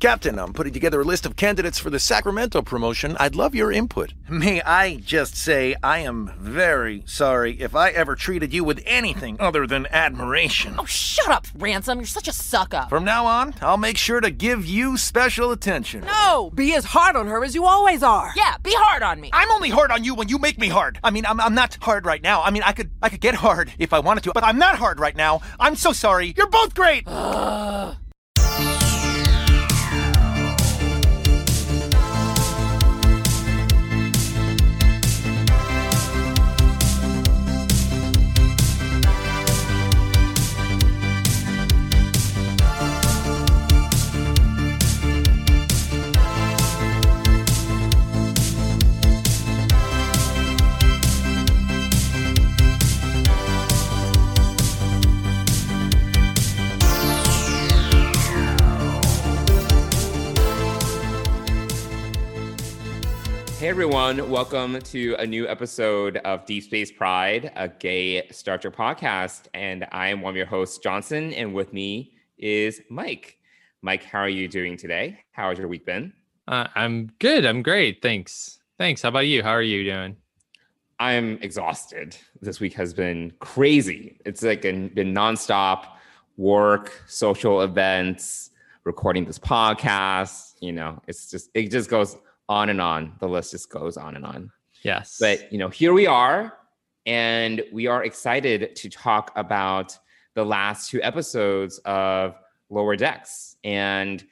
Captain, I'm putting together a list of candidates for the Sacramento promotion. I'd love your input. May I just say, I am very sorry if I ever treated you with anything other than admiration. Oh, shut up, Ransom. You're such a suck up. From now on, I'll make sure to give you special attention. No! Be as hard on her as you always are. Yeah, be hard on me. I'm only hard on you when you make me hard. I mean, I'm, I'm not hard right now. I mean, I could I could get hard if I wanted to, but I'm not hard right now. I'm so sorry. You're both great. Everyone, welcome to a new episode of Deep Space Pride, a gay Star Trek podcast. And I am one of your hosts, Johnson, and with me is Mike. Mike, how are you doing today? How has your week been? Uh, I'm good. I'm great. Thanks. Thanks. How about you? How are you doing? I'm exhausted. This week has been crazy. It's like been, been nonstop work, social events, recording this podcast. You know, it's just it just goes on and on. The list just goes on and on. Yes. But you know, here we are, and we are excited to talk about the last two episodes of Lower Decks. And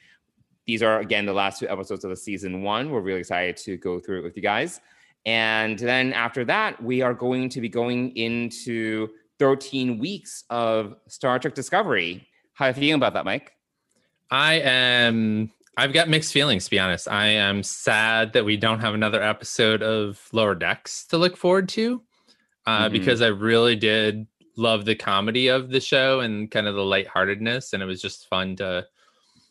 these are again the last two episodes of the season one. We're really excited to go through it with you guys. And then after that, we are going to be going into 13 weeks of Star Trek Discovery. How are you feeling about that, Mike? I am. I've got mixed feelings to be honest. I am sad that we don't have another episode of Lower Decks to look forward to, uh, Mhm. because I really did love the comedy of the show and kind of the lightheartedness, and it was just fun to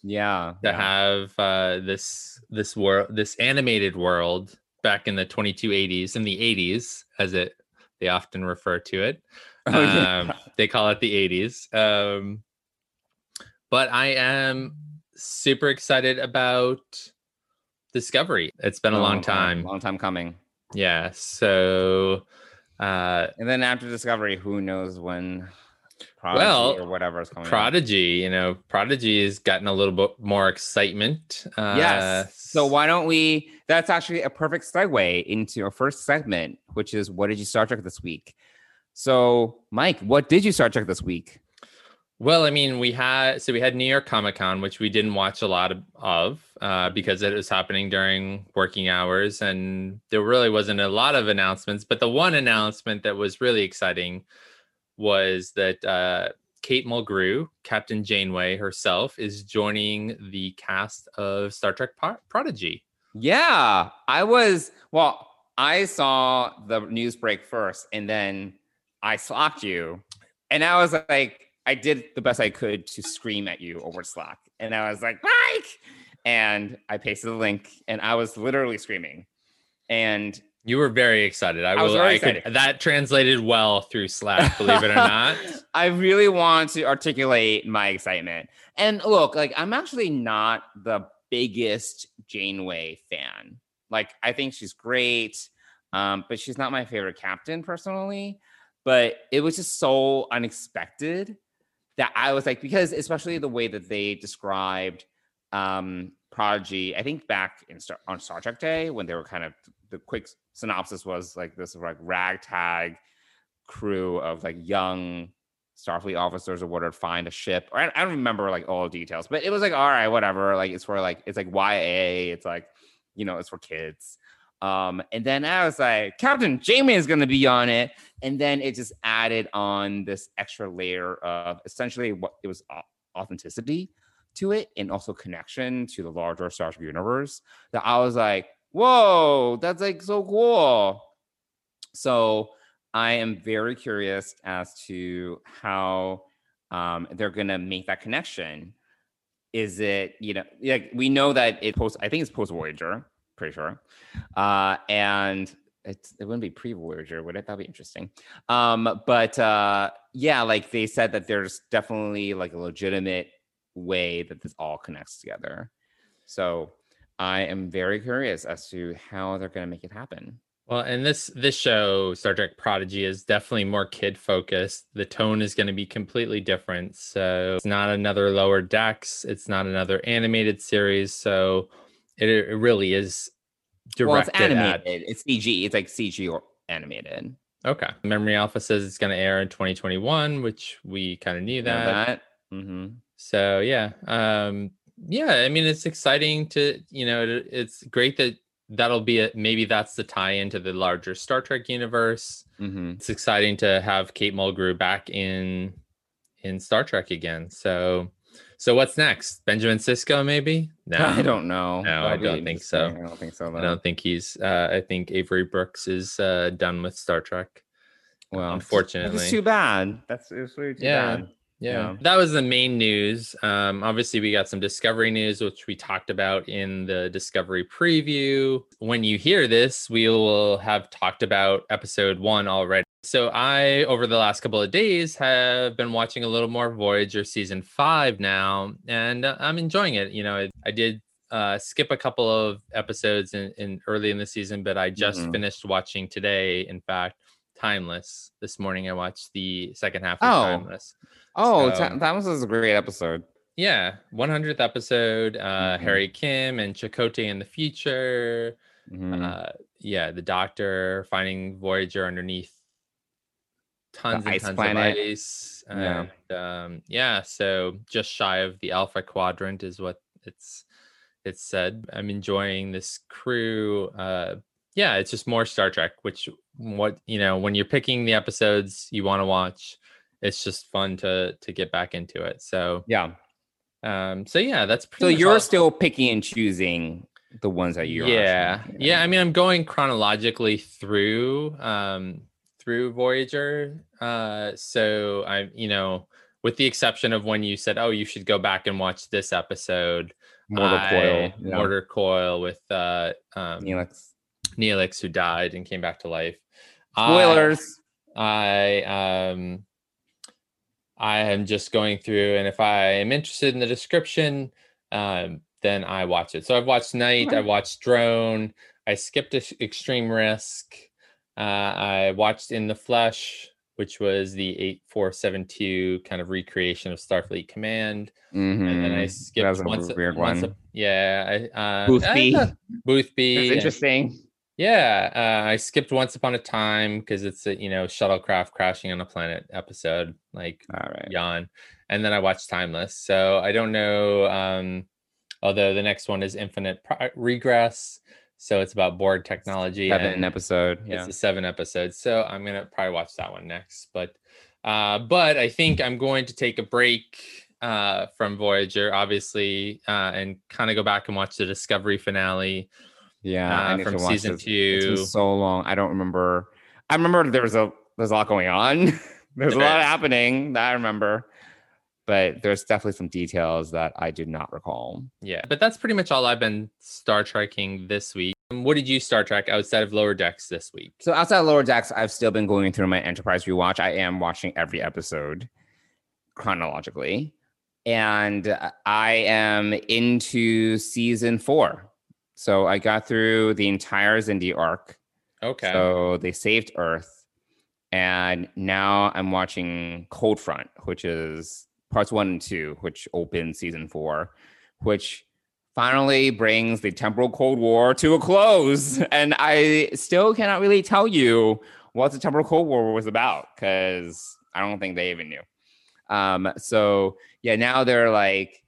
Yeah. to have uh, this this world, this animated world back in the 2280s and the 80s, as it they often refer to it. Oh, yeah. um, they call it the 80s. Um, but I am super excited about Discovery. It's been a long time. Long time coming. Yeah. So, uh, And then after Discovery, who knows when Prodigy Well, or whatever is coming out. Prodigy, you know, Prodigy has gotten a little bit more excitement. Uh, Yes. So why don't we? That's actually a perfect segue into our first segment, which is what did you Star Trek this week? So, Mike, what did you Star Trek this week? Well, I mean, we had so we had New York Comic Con, which we didn't watch a lot of, of uh, because it was happening during working hours, and there really wasn't a lot of announcements. But the one announcement that was really exciting was that uh, Kate Mulgrew, Captain Janeway herself, is joining the cast of Star Trek Pro- Prodigy. Yeah, I was. Well, I saw the news break first, and then I slacked you, and I was like, I did the best I could to scream at you over Slack, and I was like, Mike, and I pasted the link, and I was literally screaming, and You were very excited. I, I was will. very I could, excited. that translated well through Slack. Believe it or not. I really want to articulate my excitement. And look, like I'm actually not the biggest Janeway fan. Like I think she's great, um, but she's not my favorite captain personally. But it was just so unexpected that I was like, because especially the way that they described um Prodigy, I think back in Star- on Star Trek Day when they were kind of the quick synopsis was like this like ragtag crew of like young Starfleet officers or whatever find a ship. Or I, I don't remember like all details, but it was like all right, whatever. Like it's for like it's like YA. It's like you know it's for kids. Um, and then I was like, Captain Janeway is going to be on it, and then it just added on this extra layer of essentially what it was authenticity to it, and also connection to the larger Star Trek universe. That I was like, whoa, that's like so cool. So I am very curious as to how um, they're going to make that connection. Is it, you know, like we know that it post, I think it's post Voyager, pretty sure. Uh, and it's, it wouldn't be pre Voyager, would it? That'd be interesting. Um, but uh, yeah, like they said that there's definitely like a legitimate way that this all connects together. So I am very curious as to how they're going to make it happen. Well, and this this show, Star Trek Prodigy, is definitely more kid focused. The tone is going to be completely different. So it's not another Lower Decks. It's not another animated series. So it, it really is Well, it's directed animated. at. It's CG. It's like CG or animated. Okay, Memory Alpha says it's going to air in 2021, which we kind of knew that. that? Mm-hmm. So yeah, um, yeah. I mean, it's exciting to you know, it, it's great that that'll be a, maybe that's the tie into the larger Star Trek universe. Mm-hmm. It's exciting to have Kate Mulgrew back in in Star Trek again. So, so what's next? Benjamin Sisko, maybe? No, I don't know. No, I That'll be don't think so. I don't think so. I don't think he's. Uh, I think Avery Brooks is uh, done with Star Trek. Well, unfortunately, It's too bad. That's it's really too Yeah. bad. Yeah. Yeah. That was the main news. Um, obviously, we got some Discovery news, which we talked about in the Discovery preview. When you hear this, we will have talked about episode one already. So, I, over the last couple of days, have been watching a little more Voyager season five now, and uh, I'm enjoying it. You know, I, did uh, skip a couple of episodes in, in early in the season, but I just Mhm. finished watching today, in fact, Timeless. This morning, I watched the second half of Oh. Timeless. Oh, So- Ta- that was a great episode. Yeah, 100th episode. Uh, Mhm. Harry Kim and Chakotay in the future. Mhm. Uh, yeah, the Doctor finding Voyager underneath tons and tons planet. of ice. Yeah. And, um, yeah. So just shy of the Alpha Quadrant is what it's it's said. I'm enjoying this crew. Uh, yeah, it's just more Star Trek. Which what you know when you're picking the episodes you want to watch, it's just fun to to get back into it. So yeah. um, so yeah, that's pretty So you're still picking and choosing the ones that you're. yeah, watching. yeah. I mean, I'm going chronologically through um through Voyager. Uh, so I'm, you know, with the exception of when you said, "Oh, you should go back and watch this episode," Mortal I- Coil. Yeah. Mortal Coil with uh um Neelix. Neelix who died and came back to life. I- Spoilers. I um I am just going through and if I am interested in the description, um, then I watch it. So I've watched Night, I Okay. watched Drone, I skipped Extreme Risk, uh, I watched In the Flesh, which was the 8472 kind of recreation of Starfleet Command. And then I Mhm. skipped was a once, weird once one. a- yeah, I, uh, Boothby. I Boothby. And- interesting. yeah, uh, I skipped Once Upon a Time because it's a you know shuttlecraft crashing on a planet episode, like All right. yawn, and then I watched Timeless. So I don't know. Um, although the next one is Infinite Pro- Regress, so it's about Borg technology. Seven episode. It's a seven episode, so I'm gonna probably watch that one next. But uh, but I think I'm going to take a break uh, from Voyager, obviously, uh, and kind of go back and watch the Discovery finale. Yeah. uh, from season this. Two. so long. I don't remember. I remember there was a there's a lot going on. there's a lot happening that I remember, but there's definitely some details that I do not recall. Yeah, but that's pretty much all I've been Star Trekking this week. Um, What did you Star Trek outside of Lower Decks this week? So outside of Lower Decks, I've still been going through my Enterprise rewatch. I am watching every episode chronologically, and I am into season four. So I got through the entire Xindi arc. Okay. So they saved Earth, and now I'm watching Cold Front, which is parts one and two, which open season four, which finally brings the temporal Cold War to a close. And I still cannot really tell you what the temporal Cold War was about because I don't think they even knew. Um, so yeah, now they're like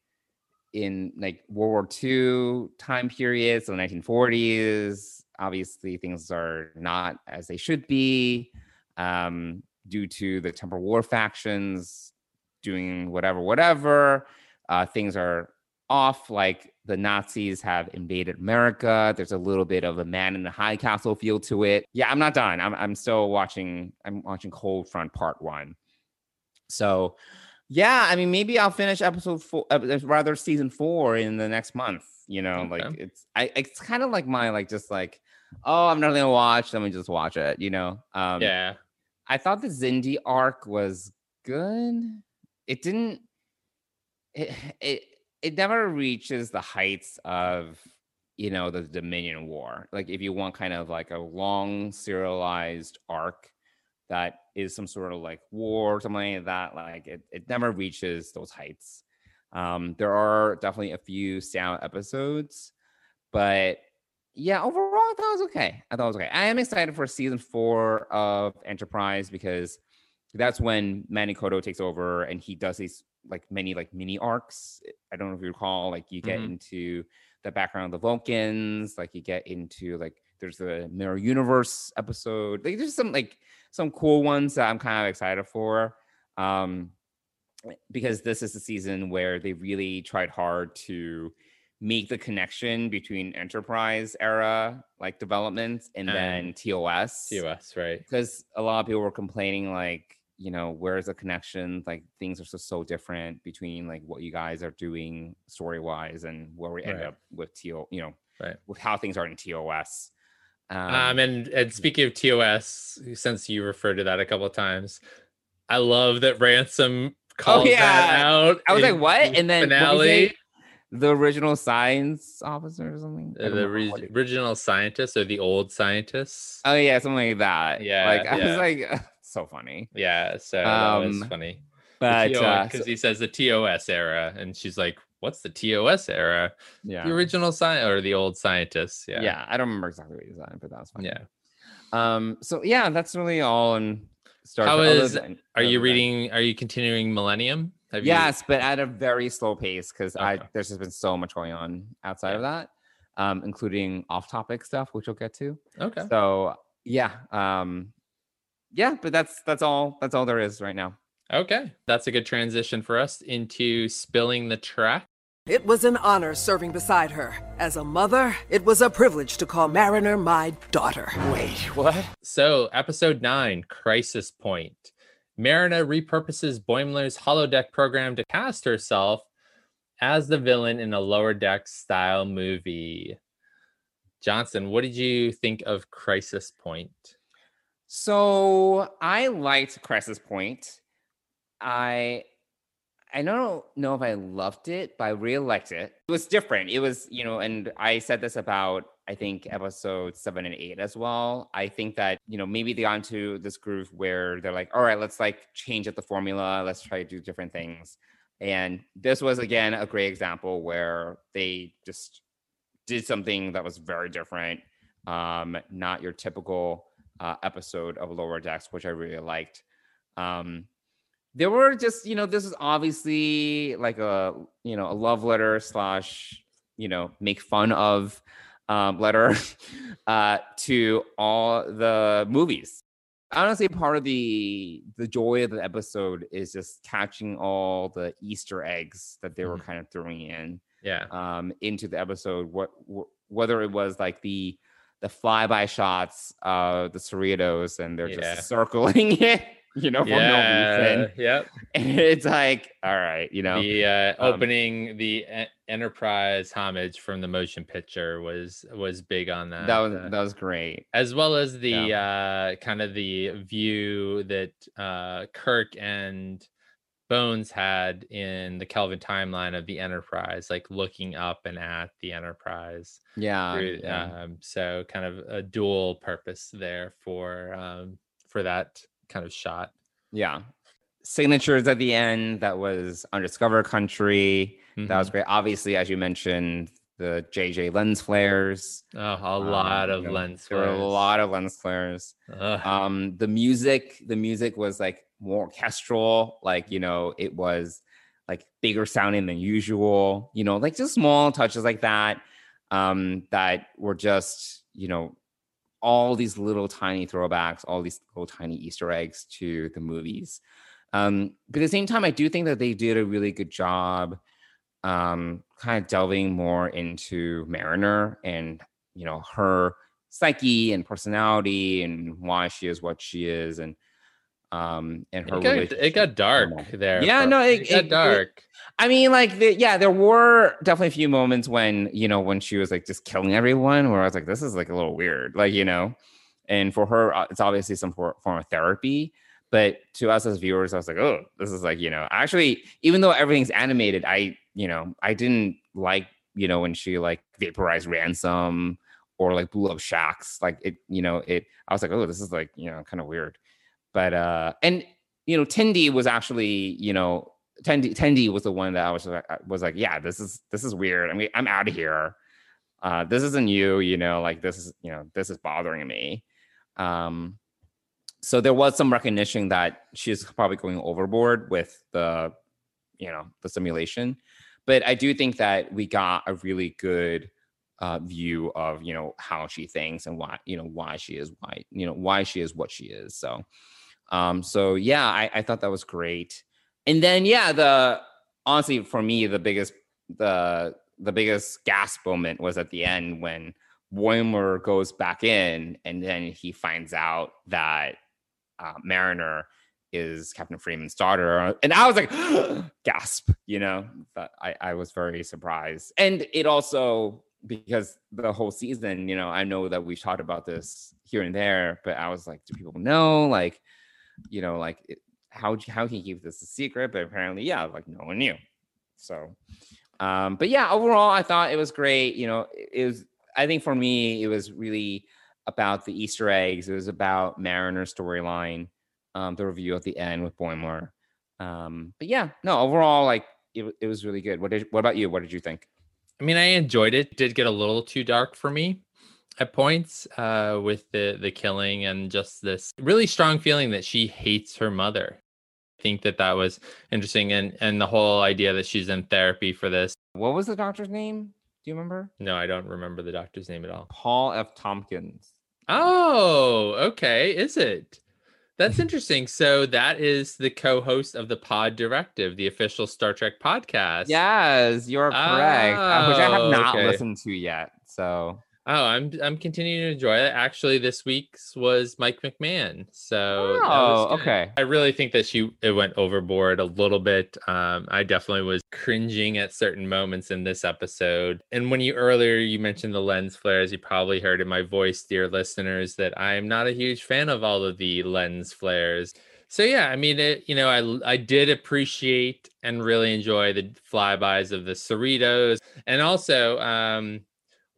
in like World War II time period, so 1940s. Obviously, things are not as they should be um, due to the temporal war factions doing whatever, whatever. Uh, things are off. Like the Nazis have invaded America. There's a little bit of a man in the high castle feel to it. Yeah, I'm not done. I'm I'm still watching. I'm watching Cold Front Part One. So, yeah, I mean, maybe I'll finish episode four, uh, rather season four in the next month. You know, like it's I it's kind of like my like just like oh I'm not gonna watch. Let me just watch it. You know. Um, yeah. I thought the Xindi arc was good. It didn't. It, it it never reaches the heights of you know the Dominion War. Like if you want kind of like a long serialized arc that is some sort of like war or something like that, like it, it never reaches those heights. Um, there are definitely a few sound episodes, but yeah, overall I thought it was okay. I thought it was okay. I am excited for season four of Enterprise because that's when Manny takes over and he does these like many like mini arcs. I don't know if you recall, like you get Mhm. into the background of the Vulcans, like you get into like there's the Mirror Universe episode. Like there's some like some cool ones that I'm kind of excited for. Um because this is the season where they really tried hard to make the connection between enterprise era like developments and then TOS TOS, right? because a lot of people were complaining like you know where's the connection like things are just so different between like what you guys are doing story wise and where we end Right. up with TO you know Right. with how things are in TOS Um, and and speaking of TOS, since you referred to that a couple of times, I love that Ransom calls that Oh, yeah. out. I was like what and then finale, the original science officer or something uh, the re- original scientists or the old scientists. oh yeah something like that Yeah, like I yeah. was like so funny yeah, so that was Um, funny. but uh, Because so- he says the TOS era, and she's like, "What's the TOS era? yeah The original science or the old scientists?" yeah. Yeah, I don't remember exactly what he said but that was fine yeah. Um. So yeah, that's really all. And Star How is- than- Are you than- reading? Are you continuing Millennium? Have you- Yes, but at a very slow pace because I there's just been so much going on outside of that, um, including off-topic stuff, which we'll get to. Okay. So yeah, um, yeah, but that's that's all that's all there is right now. Okay. That's a good transition for us into spilling the track. It was an honor serving beside her. As a mother, it was a privilege to call Mariner my daughter. Wait, what? So, episode nine, Crisis Point. Mariner repurposes Boimler's holodeck program to cast herself as the villain in a lower deck style movie. Johnson, what did you think of Crisis Point? So I liked Crisis Point. I I don't know if I loved it, but I really liked it. It was different. It was, you know, and I said this about I think episode seven and eight as well. I think that, you know, maybe they got into this groove where they're like, all right, let's like change up the formula, let's try to do different things. And this was again a great example where they just did something that was very different. Um, not your typical uh, episode of Lower Decks, which I really liked. Um, there were just, you know, this is obviously like a, you know, a love letter slash, you know, make fun of um, letter uh, to all the movies. Honestly, part of the the joy of the episode is just catching all the Easter eggs that they were Mhm. kind of throwing in Yeah. um, into the episode. What wh- whether it was like the the flyby shots of the Cerritos and they're Yeah. just circling it, you know, for no Yeah. reason. Yep. And it's like, all right, you know, The uh, um, opening, the E- Enterprise homage from the motion picture was was big on that. that was uh, that was great. as well as the uh kind of the view that uh Kirk and Bones had in the Kelvin timeline of the Enterprise, like looking up and at the Enterprise. Yeah, through- yeah. Um, so kind of a dual purpose there for um for that kind of shot. yeah. Signatures at the end. That was Undiscovered Country. That was Mhm. great. Obviously, as you mentioned, the JJ lens flares. oh, a lot Um, of you know, lens. There were a lot of lens flares. Ugh. um the music the music was like more orchestral like you know it was like bigger sounding than usual you know like just small touches like that um that were just you know all these little tiny throwbacks all these little tiny easter eggs to the movies. Um but at the same time i do think that they did a really good job um kind of delving more into mariner and you know her psyche and personality and why she is what she is and um and her it got, it got dark there. Yeah, no, it- got it- it- dark. I mean, like, the, yeah, there were definitely a few moments when, you know, when she was like just killing everyone, where I was like, this is like a little weird, like, you know, and for her, uh, it's obviously some form of therapy. But to us as viewers, I was like, oh, this is like, you know, actually, even though everything's animated, I you know, I didn't like, you know, when she like vaporized ransom or like blew up Shaxs. Like it, you know, it I was like, oh, this is like, you know, kind of weird. But uh and you know, Tendi was actually, you know, Tendi Tendi was the one that I was like was like, yeah, this is this is weird. I mean, I'm out of here. Uh this isn't you, you know, like this is, you know, this is bothering me. Um so there was some recognition that she's probably going overboard with the you know the simulation but i do think that we got a really good uh, view of you know how she thinks and why you know why she is why you know why she is what she is so um so yeah i, I thought that was great and then yeah the honestly for me the biggest the the biggest gasp moment was at the end when Boimler goes back in and then he finds out that uh, Mariner is Captain Freeman's daughter. And I was like, gasp, you know, but I, I was very surprised. And it also, because the whole season, you know, I know that we've talked about this here and there, but I was like, do people know? Like, you know, like how how can you keep this a secret? But apparently, yeah, like no one knew. So, um, but yeah, overall, I thought it was great. You know, it, it was. I think for me, it was really about the Easter eggs. It was about Mariner's storyline, um, the review at the end with Boimler. Um, but yeah, no, overall, like it, it was really good. What did what about you? What did you think? I mean, I enjoyed it did get a little too dark for me at points uh, with the the killing and just this really strong feeling that she hates her mother. I think that that was interesting, and and the whole idea that she's in therapy for this. What was the doctor's name? Do you remember? No, I don't remember the doctor's name at all. Paul F. Tompkins. Oh, okay. Is it? That's interesting. So that is the co-host of the Pod Directive, the official Star Trek podcast. Yes, you're correct. uh, which I have Oh, not okay. listened to yet. So Oh, I'm I'm continuing to enjoy it. Actually, this week's was Mike McMahan. So Oh, okay. I really think that she it went overboard a little bit. Um, I definitely was cringing at certain moments in this episode. And when you earlier you mentioned the lens flares, you probably heard in my voice, dear listeners, that I am not a huge fan of all of the lens flares. So yeah, I mean, it, you know, I I did appreciate and really enjoy the flybys of the Cerritos, and also, um,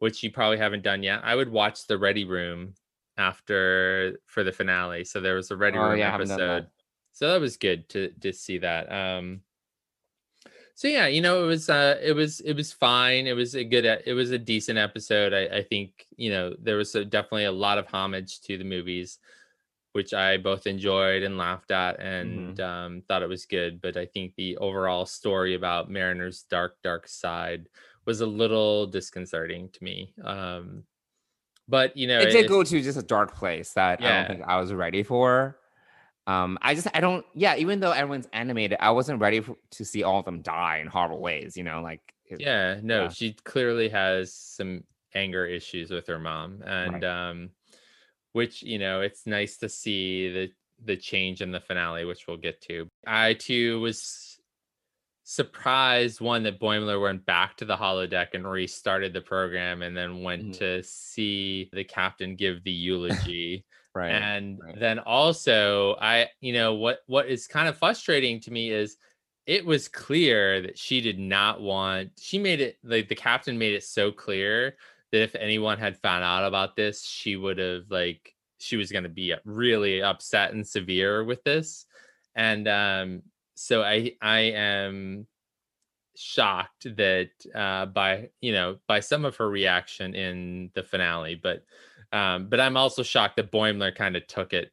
which you probably haven't done yet. I would watch the Ready Room after for the finale. So there was a Ready Oh, Room yeah, that. episode. So that was good to to see that. Um, so yeah, you know, it was uh, it was it was fine. It was a good, it was a decent episode. I, I think you know there was a, definitely a lot of homage to the movies, which I both enjoyed and laughed at, and um, thought it was good. But I think the overall story about Mariner's dark, dark side was a little disconcerting to me. Um, but you know, it did it- go to just a dark place that I don't think I was ready for. Um, I just I don't yeah. Even though everyone's animated, I wasn't ready for, to see all of them die in horrible ways. You know, like it- yeah no Yeah. she clearly has some anger issues with her mom and Right. um which you know it's nice to see the the change in the finale which we'll get to i too was surprised one that boimler went back to the holodeck and restarted the program and then went Mhm. to see the captain give the eulogy right. and right. then also i you know what what is kind of frustrating to me is it was clear that she did not want she made it like the captain made it so clear that if anyone had found out about this she would have like she was going to be really upset and severe with this and um so i i am shocked that uh by you know by some of her reaction in the finale but um but i'm also shocked that boimler kind of took it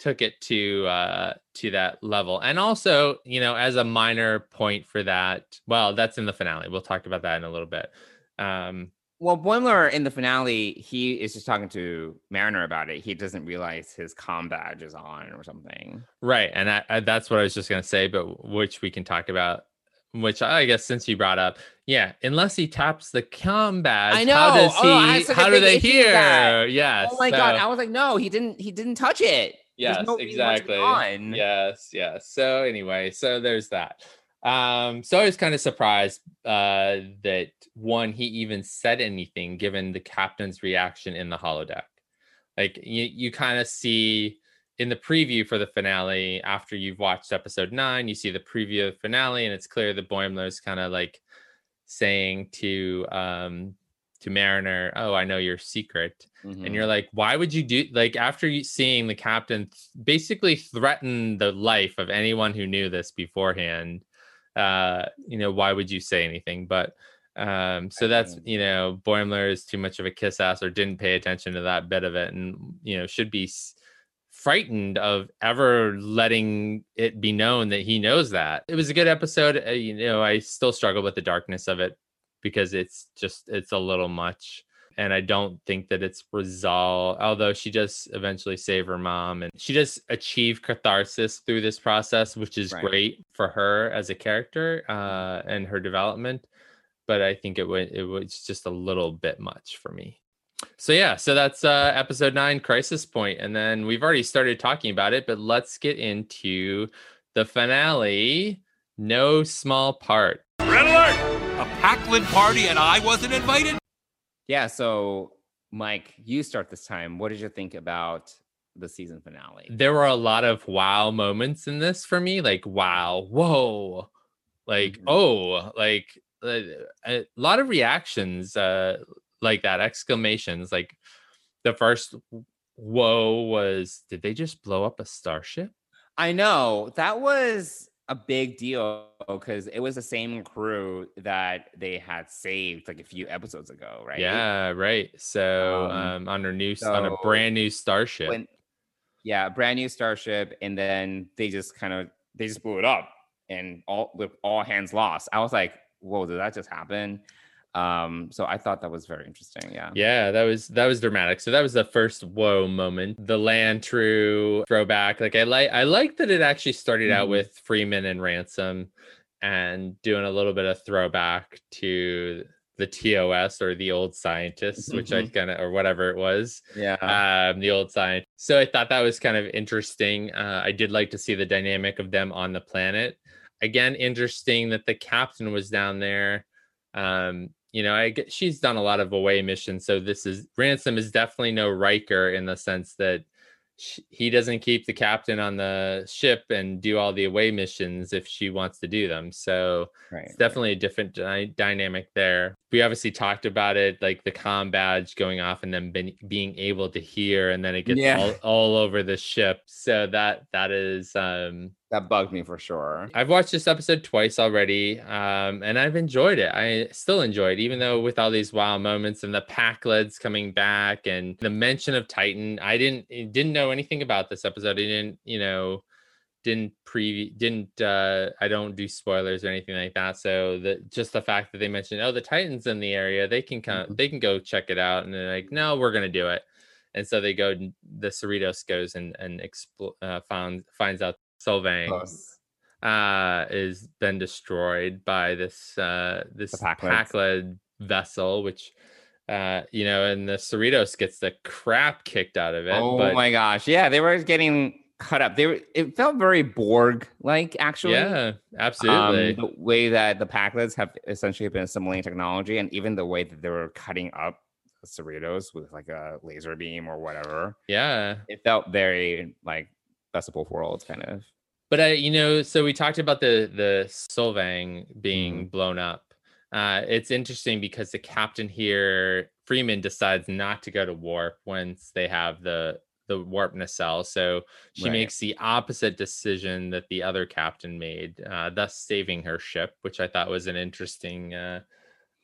took it to uh to that level. And also you know as a minor point for that well that's in the finale. We'll talk about that in a little bit. Um Well, Boimler in the finale, he is just talking to Mariner about it. He doesn't realize his com badge is on or something. right and I, I that's what i was just going to say but which we can talk about which i guess since you brought up yeah unless he taps the com badge I know. how does he Oh, I had such a how do they hear yes oh my god! I was like, no, he didn't. He didn't touch it. Yes no reason why it should be exactly yes yes so anyway so there's that um so i was kind of surprised uh that one he even said anything given the captain's reaction in the holodeck like you you kind of see in the preview for the finale, after you've watched episode nine, you see the preview of the finale, and it's clear that Boimler's kind of like saying to um to Mariner, "Oh, I know your secret," Mhm. and you're like, "Why would you do like after you seeing the captain th- basically threaten the life of anyone who knew this beforehand? Uh, you know, why would you say anything?" But um, so that's you know, Boimler is too much of a kiss ass or didn't pay attention to that bit of it, and you know, should be s- frightened of ever letting it be known that he knows that. It was a good episode. Uh, you know, I still struggle with the darkness of it because it's just it's a little much and I don't think that it's resolved. Although she does eventually save her mom, and she does achieve catharsis through this process, which is Right. great for her as a character uh, and her development. But I think it would it was just a little bit much for me. So yeah, so that's uh, episode nine, Crisis Point, and then we've already started talking about it. But let's get into the finale. No small part. Red alert! A Packled party and I wasn't invited? Yeah, so Mike, you start this time. What did you think about the season finale? there were a lot of wow moments in this for me like wow whoa like Mhm. oh like a lot of reactions uh like that exclamations like the first whoa was did they just blow up a starship I know that was a big deal because it was the same crew that they had saved like a few episodes ago, right? yeah right so Um, um, on a new on a brand new starship When, yeah, brand new starship, and then they just kind of they just blew it up, and all with all hands lost. I was like, "Whoa, did that just happen?" Um, so I thought that was very interesting. Yeah. Yeah, that was that was dramatic. So that was the first whoa moment. The land true throwback. Like I like I like that it actually started out Mhm. with Freeman and Ransom and doing a little bit of throwback to the TOS or the old scientists, which I kind of or whatever it was. Yeah. Um, the old science. So I thought that was kind of interesting. Uh, I did like to see the dynamic of them on the planet. Again, interesting that the captain was down there. Um, you know, I get she's done a lot of away missions, so this is ransom is definitely no Riker in the sense that sh- he doesn't keep the captain on the ship and do all the away missions if she wants to do them. So right. it's definitely a different dy- dynamic there. We obviously talked about it, like the com badge going off and then being able to hear, and then it gets Yeah. all, all over the ship. So that that is um That bugged me for sure. I've watched this episode twice already, um, and I've enjoyed it. I still enjoy it, even though with all these wow moments and the Packleds coming back and the mention of Titan. I didn't didn't know anything about this episode. I didn't, you know, didn't pre didn't uh I don't do spoilers or anything like that. So the just the fact that they mentioned, oh, the Titans in the area, they can come, they can go check it out, and they're like, no, we're gonna do it. And so they go. The Cerritos goes and and expl- uh, found finds out Solvang Close. uh is been destroyed by this uh this. Packled vessel which uh you know and the Cerritos gets the crap kicked out of it Oh but my gosh. Yeah, they were getting cut up. They were it felt very Borg like actually. yeah Um, absolutely the way that the Packleds have essentially been assimilating technology, and even the way that they were cutting up Cerritos with like a laser beam or whatever, yeah it felt very like best of both worlds kind of. but I you know so we talked about the the Solvang being Mm-hmm. blown up uh it's interesting because the captain here Freeman decides not to go to warp once they have the the warp nacelle so she Right. makes the opposite decision that the other captain made uh thus saving her ship which i thought was an interesting uh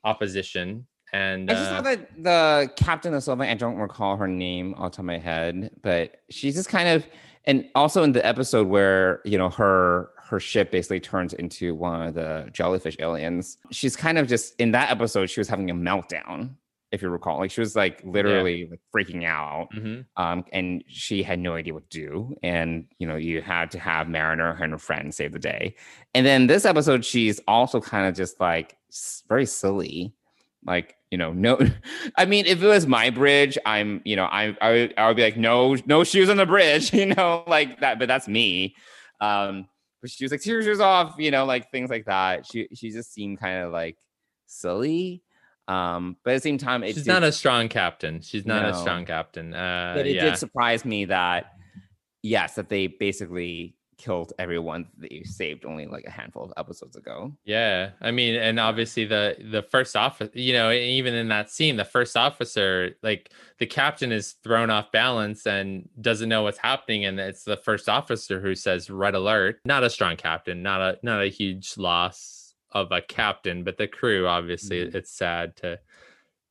opposition and I just uh, thought that the captain of Solvang, I don't recall her name off the top of my head, but she's just kind of, and also in the episode where you know her her ship basically turns into one of the jellyfish aliens. She's kind of just in that episode. She was having a meltdown, if you recall. Like she was like literally like, freaking out, mhm. um, and she had no idea what to do. And you know, you had to have Mariner and her friend save the day. And then this episode, she's also kind of just like very silly. Like, you know, no, I mean, if it was my bridge, I'm, you know, I, I, would, I would be like, no, no shoes on the bridge, you know, like that, but that's me. Um, but she was like, your off, you know, like things like that. She, she just seemed kind of like silly. Um, but at the same time, she's did- not a strong captain. She's not a strong captain. Uh but it yeah. did surprise me that yes, that they basically killed everyone that you saved only like a handful of episodes ago. Yeah, I mean, and obviously the the first officer, you know, even in that scene, the first officer, like the captain is thrown off balance and doesn't know what's happening, and it's the first officer who says "red alert." Not a strong captain, not a not a huge loss of a captain, but the crew obviously Mhm. it's sad to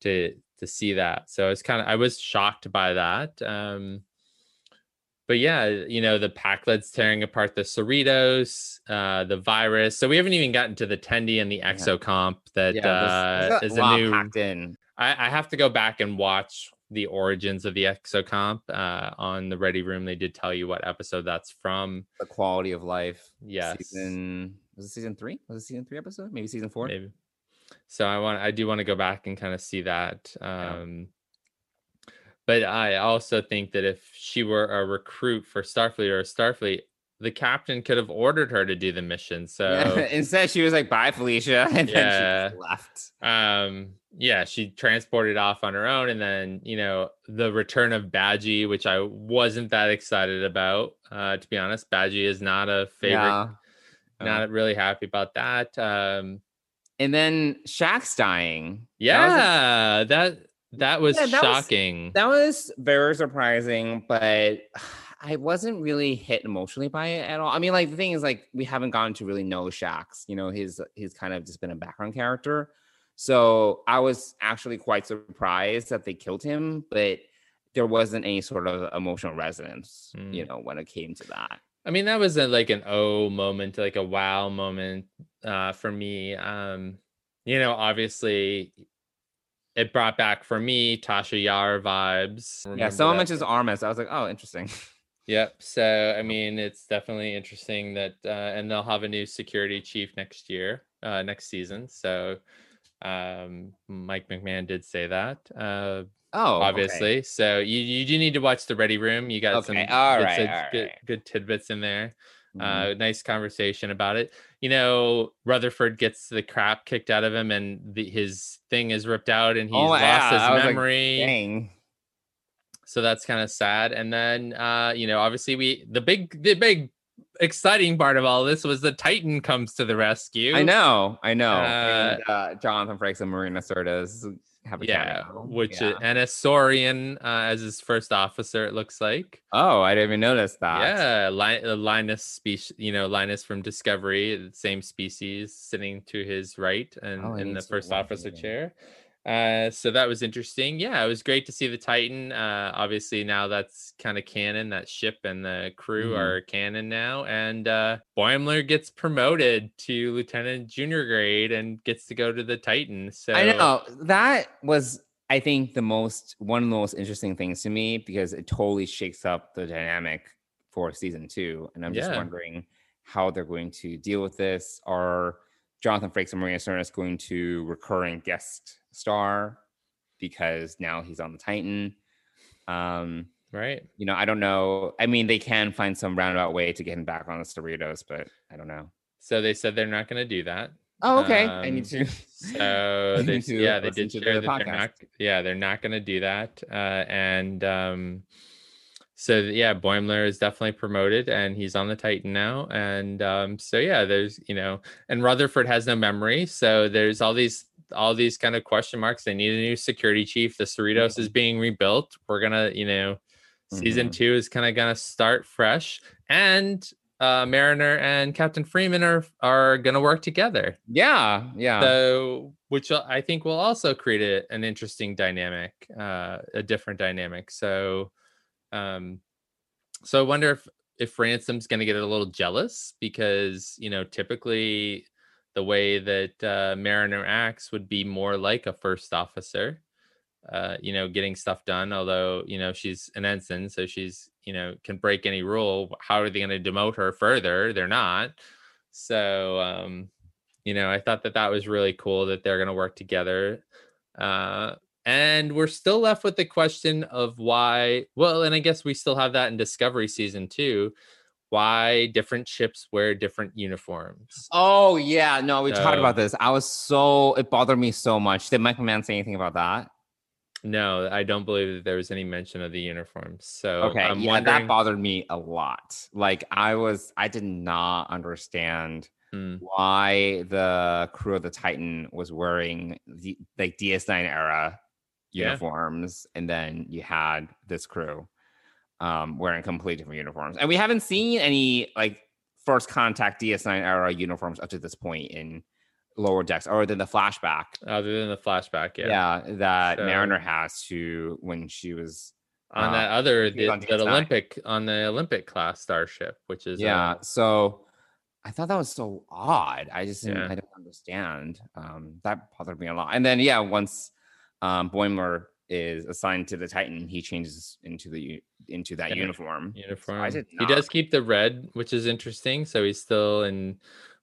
to to see that. So it's kind of I was shocked by that. Um but yeah, you know, the Packleds tearing apart the Cerritos, uh, the virus. So we haven't even gotten to the Tendi and the Exocomp that there's- uh, is a new. packed in. I, I have to go back and watch the origins of the Exocomp uh, on the Ready Room. They did tell you what episode that's from. The quality of life. Yes. Season was it season three? Was it season three episode? Maybe season four? Maybe. So I want I do want to go back and kind of see that. Yeah. Um but I also think that if she were a recruit for Starfleet or Starfleet, the captain could have ordered her to do the mission. So Yeah, Instead, she was like, "Bye, Felicia," and Yeah. then she just left. um yeah she transported off on her own and then you know the return of Badgey which i wasn't that excited about uh to be honest Badgey is not a favorite Yeah. Not really happy about that um And then Shaxs dying. That was yeah that that was Yeah, that was- shocking That was very surprising, but I wasn't really hit emotionally by it at all. I mean, like the thing is, like we haven't gotten to really know Shaxs. You know, he's he's kind of just been a background character. So I was actually quite surprised that they killed him, but there wasn't any sort of emotional resonance, you Mm. know, when it came to that. I mean, that was a, like an oh moment, like a wow moment uh, for me. Um, you know, obviously, it brought back for me Tasha Yar vibes. yeah, Remember someone that? mentions Armus. I was like, oh, interesting. Yep. So I mean, it's definitely interesting that, uh, and they'll have a new security chief next year, uh, next season. So um, Mike McMahan did say that. Uh, Oh, okay. obviously. So you you do need to watch the Ready Room. You got Okay, some all good, right, all good, right. good tidbits in there. Mhm. Uh, nice conversation about it. You know, Rutherford gets the crap kicked out of him, and the, his thing is ripped out, and he's Oh, lost yeah, his was like, memory. So that's kind of sad. And then, uh, you know, obviously, we the big the big exciting part of all this was the Titan comes to the rescue. I know, I know. Uh, and uh, Jonathan Frakes and Marina Sirtis have a Yeah, cameo. which Yeah. is, and a Saurian uh, as his first officer. It looks like. oh, I didn't even notice that. Yeah, Li- uh, Linus species, you know, Linus from Discovery, same species, sitting to his right and Oh, in the first officer chair. Uh, so that was interesting. Yeah, it was great to see the Titan. Uh, obviously now that's kind of canon. That ship and the crew Mhm. are canon now, and uh, Boimler gets promoted to lieutenant junior grade and gets to go to the Titan. So I know that was, I think, the most one of the most interesting things to me because it totally shakes up the dynamic for season two, and I'm just Yeah. wondering how they're going to deal with this. Are Jonathan Frakes and Marina Sirtis going to recurring guest star because now he's on the Titan? Um, right. you know, I don't know. I mean, they can find some roundabout way to get him back on the Cerritos, but I don't know. So they said they're not going to do that. Oh, okay. I need Um, to. So they, need to yeah, they did share the that they're not. Yeah, they're not going to do that. Uh, and um, so yeah, Boimler is definitely promoted, and he's on the Titan now. And um, so yeah, there's you know, and Rutherford has no memory, so there's all these all these kind of question marks. They need a new security chief. The Cerritos Mm-hmm. is being rebuilt. We're gonna you know, season Mhm. two is kind of gonna start fresh, and uh, Mariner and Captain Freeman are are gonna work together. Yeah, yeah. So, which I think will also create a, an interesting dynamic, uh, a different dynamic. So, um, so I wonder if if Ransom's going to get a little jealous because you know typically the way that uh, Mariner acts would be more like a first officer, uh, you know, getting stuff done. Although you know she's an ensign, so she's you know can break any rule. How are they going to demote her further? They're not. So, um, you know, I thought that that was really cool that they're going to work together. Uh, and we're still left with the question of why. Well, and I guess we still have that in Discovery season two. Why different ships wear different uniforms? oh yeah, no, we talked about this. I was so it bothered me so much. Did Mike McMahan say anything about that? No, I don't believe that there was any mention of the uniforms. So Okay, I'm yeah, wondering. that bothered me a lot. Like I was, I did not understand Hmm. why the crew of the Titan was wearing the like DS9 era Yeah. uniforms, and then you had this crew um wearing completely different uniforms, and we haven't seen any like first contact DS9 era uniforms up to this point in lower decks, other than the flashback. Other than the flashback, yeah. Yeah, that So- Mariner has to when she was On Uh, that other, the, on that Olympic, on the Olympic class starship, which is yeah uh, so i thought that was so odd i just didn't Yeah. i don't understand um that bothered me a lot and then yeah once um boimler is assigned to the titan he changes into the into that Yeah. uniform uniform. did He does keep the red, which is interesting. So he's still in.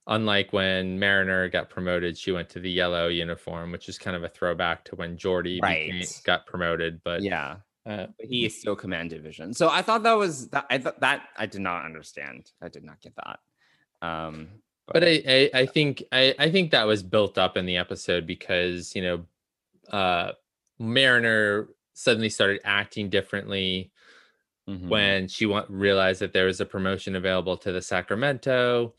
Unlike when Mariner got promoted, she went to the yellow uniform, which is kind of a throwback to when Geordi became- got promoted. But yeah uh, but he is still command division so i thought that was that i thought that i did not understand i did not get that um but I, I I think I, I think that was built up in the episode because you know uh Mariner suddenly started acting differently mhm. when she wa- realized that there was a promotion available to the Sacramento.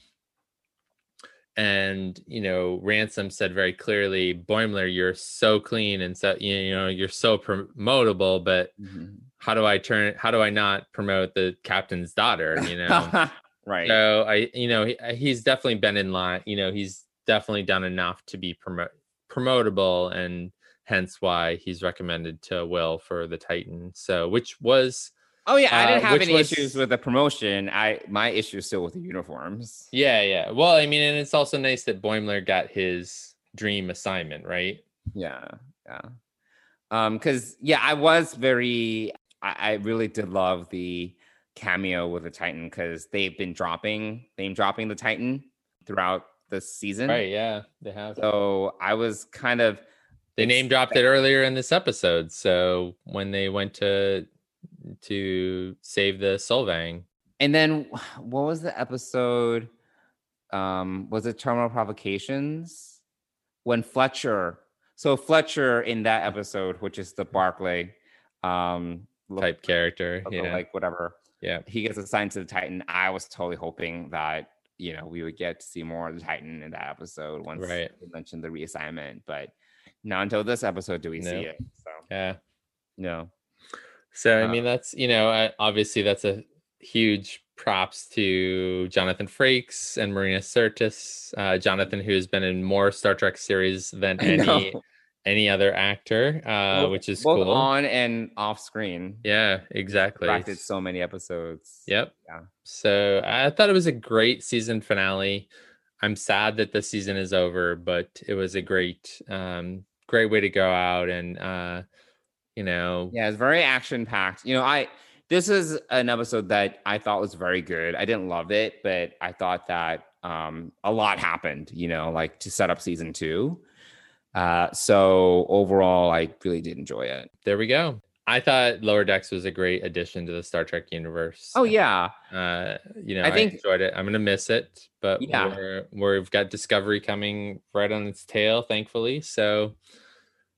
And you know, Ransom said very clearly, Boimler, you're so clean and so you know you're so promotable, but Mhm. how do I turn? How do I not promote the captain's daughter? You know, right so I, you know, he, he's definitely been in line. You know, he's definitely done enough to be promo- promotable, and hence why he's recommended to Will for the Titan. So, which was, oh yeah i uh, didn't have any was- issues with the promotion i my issue is still with the uniforms yeah, yeah. Well, I mean, and it's also nice that Boimler got his dream assignment, right? Yeah, yeah. Um, because yeah, I was very I, I really did love the cameo with the Titan because they've been dropping name dropping the Titan throughout the season. Right. Yeah, they have. So I was kind of they name dropped it earlier in this episode. So when they went to to save the Solvang, and then what was the episode? Um, was it Terminal Provocations? When Fletcher so Fletcher in that episode, which is the Barclay um look- type character. look Yeah. like whatever. yeah. he gets assigned to the Titan. I was totally hoping that you know we would get to see more of the Titan in that episode once Right. they mentioned the reassignment, but not until this episode do we see it. So Yeah. no, So I Uh, mean, that's you know, obviously that's a huge props to Jonathan Frakes and Marina Sirtis. Uh, Jonathan, who has been in more Star Trek series than any any other actor, uh, Both- which is both cool. on and off screen. yeah, exactly. Directed so many episodes. Yep. Yeah. So I thought it was a great season finale. I'm sad that the season is over, but it was a great, um, great way to go out and, uh, you know, Yeah, it's very action packed. You know, I this is an episode that I thought was very good. I didn't love it, but I thought that um a lot happened, you know, like to set up season two. Uh so overall I really did enjoy it. there we go. I thought Lower Decks was a great addition to the Star Trek universe. Oh yeah. Uh, you know, I I, think- enjoyed it. I'm gonna miss it, but Yeah. we're, we've got Discovery coming right on its tail, thankfully. So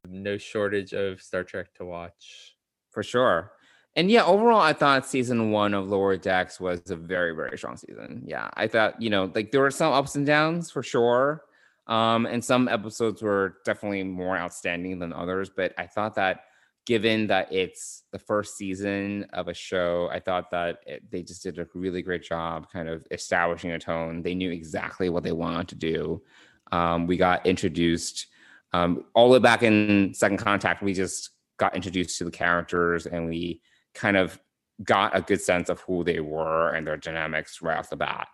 no shortage of Star Trek to watch. For sure. And yeah, overall, I thought season one of Lower Decks was a very, very strong season. Yeah, I thought, you know, like there were some ups and downs for sure. Um, and some episodes were definitely more outstanding than others. But I thought that given that it's the first season of a show, I thought that it, they just did a really great job kind of establishing a tone. They knew exactly what they wanted to do. Um, we got introduced um, all the way back in Second Contact. We just got introduced to the characters and we kind of got a good sense of who they were and their dynamics right off the bat.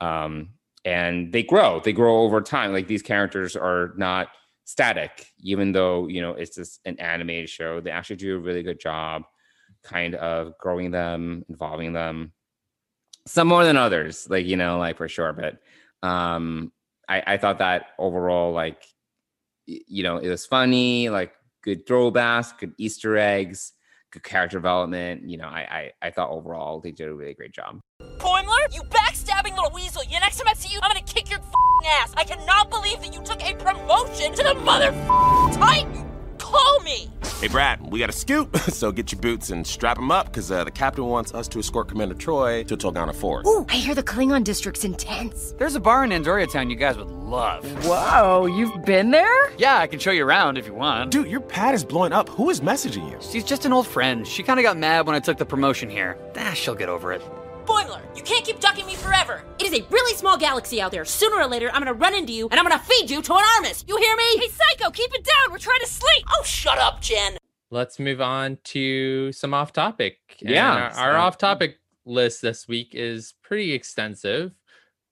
Um, and they grow, they grow over time. Like these characters are not static, even though, you know, it's just an animated show. They actually do a really good job kind of growing them, involving them. Some more than others, like, you know, like for sure. But um, I, I thought that overall, like, you know, it was funny, like good throwbacks, good Easter eggs, good character development. You know, I, I I thought overall they did a really great job. Boimler, you backstabbing little weasel. Yeah, next time I see you, I'm gonna kick your f***ing ass. I cannot believe that you took a promotion to the mother f***ing Titan. call me. Hey, Brad, we got a scoop, so get your boots and strap them up, because uh, the captain wants us to escort Commander Troi to Tulgana 4. Ooh, I hear the Klingon district's intense. There's a bar in Andoria Town you guys would love. Whoa, you've been there? Yeah, I can show you around if you want. Dude, your pad is blowing up. Who is messaging you? She's just an old friend. She kind of got mad when I took the promotion here. Ah, she'll get over it. Boimler, you can't keep ducking me forever. It is a really small galaxy out there. Sooner or later, I'm gonna run into you and I'm gonna feed you to an Armus. You hear me? Hey, Psycho, keep it down. We're trying to sleep. Oh, shut up, Jen. Let's move on to some off topic. And Yeah, Our, our off topic list this week is pretty extensive,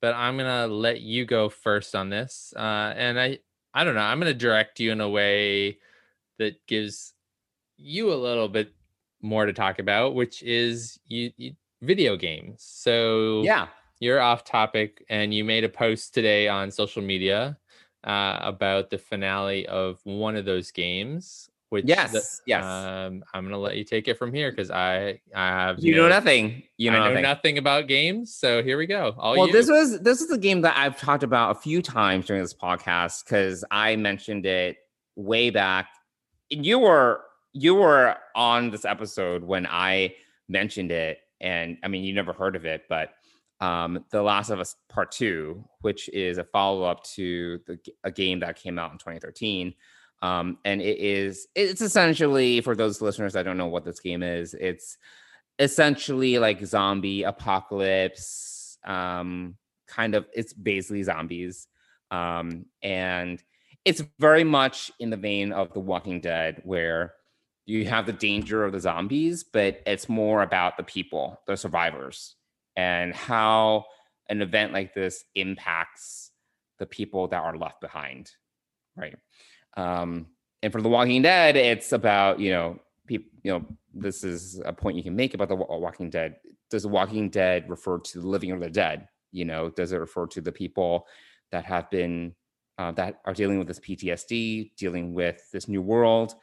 but I'm going to let you go first on this. Uh, and I, I don't know, I'm going to direct you in a way that gives you a little bit more to talk about, which is you, you video games. So Yeah. you're off topic and you made a post today on social media uh, about the finale of one of those games which the- Yes, yes. um, i'm gonna let you take it from here because i i have You know nothing. You know I know nothing. nothing about games so here we go all well, you. this was this is a game that I've talked about a few times during this podcast because I mentioned it way back. And you were you were on this episode when I mentioned it, and I mean you never heard of it, but um, The Last of Us Part Two, which is a follow up to the, a game that came out in 2013. Um, and it is it's essentially for those listeners that don't know what this game is, it's essentially like zombie apocalypse um kind of it's basically zombies um and it's very much in the vein of the walking dead where you have the danger of the zombies but it's more about the people the survivors and how an event like this impacts the people that are left behind right? Um and for the walking dead it's about you know people you know this is a point you can make about the walking dead. Does the walking dead refer to the living or the dead? You know does it refer to the people that have been uh, that are dealing with this ptsd dealing with this new world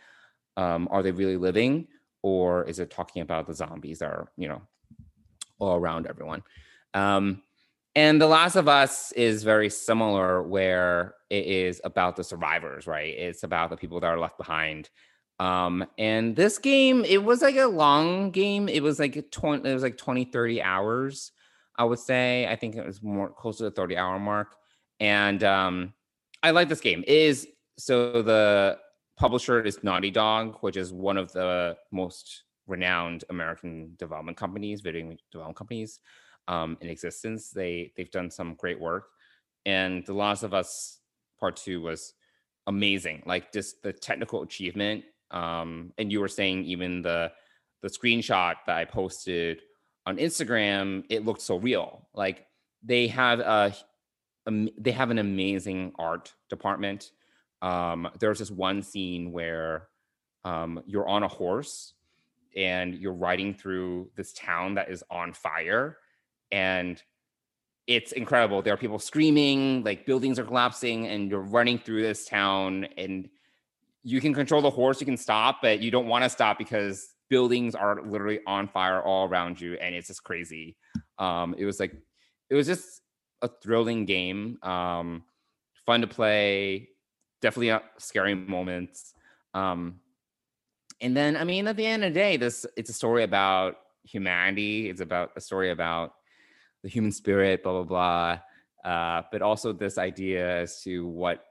um, are they really living or is it talking about the zombies that are you know all around everyone um, and The Last of Us is very similar, where it is about the survivors, right? It's about the people that are left behind. Um, and this game, it was like a long game. It was like 20, it was like 20, 30 hours, I would say. I think it was more close to the 30 hour mark. And um, I like this game. It is so the publisher is Naughty Dog, which is one of the most renowned American development companies, video development companies um, in existence. They they've done some great work, and The Last of Us Part Two was amazing. Like just the technical achievement. Um, and you were saying even the the screenshot that I posted on Instagram, it looked so real. Like they have a they have an amazing art department. Um, there's this one scene where um, you're on a horse and you're riding through this town that is on fire and it's incredible. There are people screaming like buildings are collapsing and you're running through this town and you can control the horse you can stop but you don't want to stop because buildings are literally on fire all around you and it's just crazy. Um it was like it was just a thrilling game um fun to play definitely uh, scary moments. Um and then i mean at the end of the day this it's a story about humanity. It's about a story about the human spirit blah blah blah. Uh, but also this idea as to what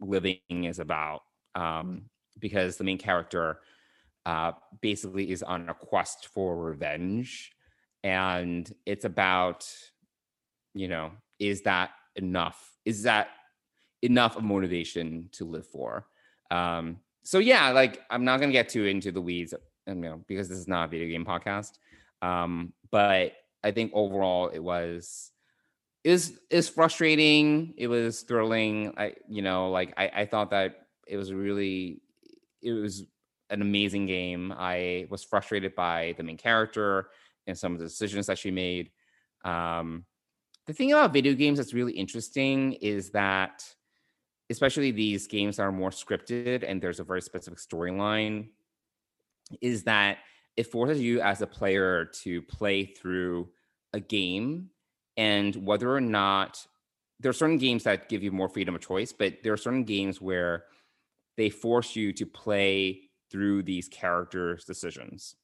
living is about. Um, because the main character uh, basically is on a quest for revenge. And it's about you know is that enough? Is that enough of motivation to live for. Um so yeah like i'm not gonna get too into the weeds you know because this is not a video game podcast. Um but i think overall it was is is frustrating. It was thrilling. I you know like I, I thought that it was really it was an amazing game. I was frustrated by the main character and some of the decisions that she made. Um the thing about video games that's really interesting is that especially these games are more scripted and there's a very specific storyline is that it forces you as a player to play through a game and whether or not there are certain games that give you more freedom of choice but there are certain games where they force you to play through these characters' decisions.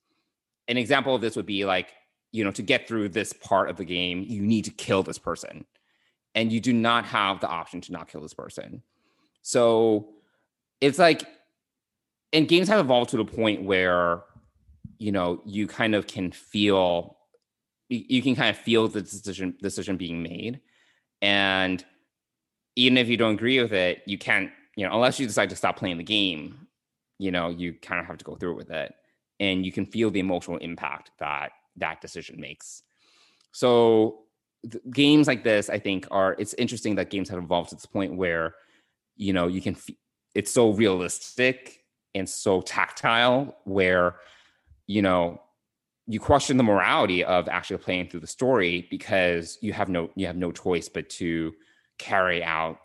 An example of this would be like, you know, to get through this part of the game, you need to kill this person. And you do not have the option to not kill this person. So it's like, and games have evolved to the point where, you know, you kind of can feel, you, can kind of feel the decision decision being made, and even if you don't agree with it, you can't, you know, unless you decide to stop playing the game, you know, you kind of have to go through with it, and you can feel the emotional impact that that decision makes. So games like this, I think, are it's interesting that games have evolved to this point where, you know, you can. F- it's so realistic and so tactile where you know you question the morality of actually playing through the story because you have no you have no choice but to carry out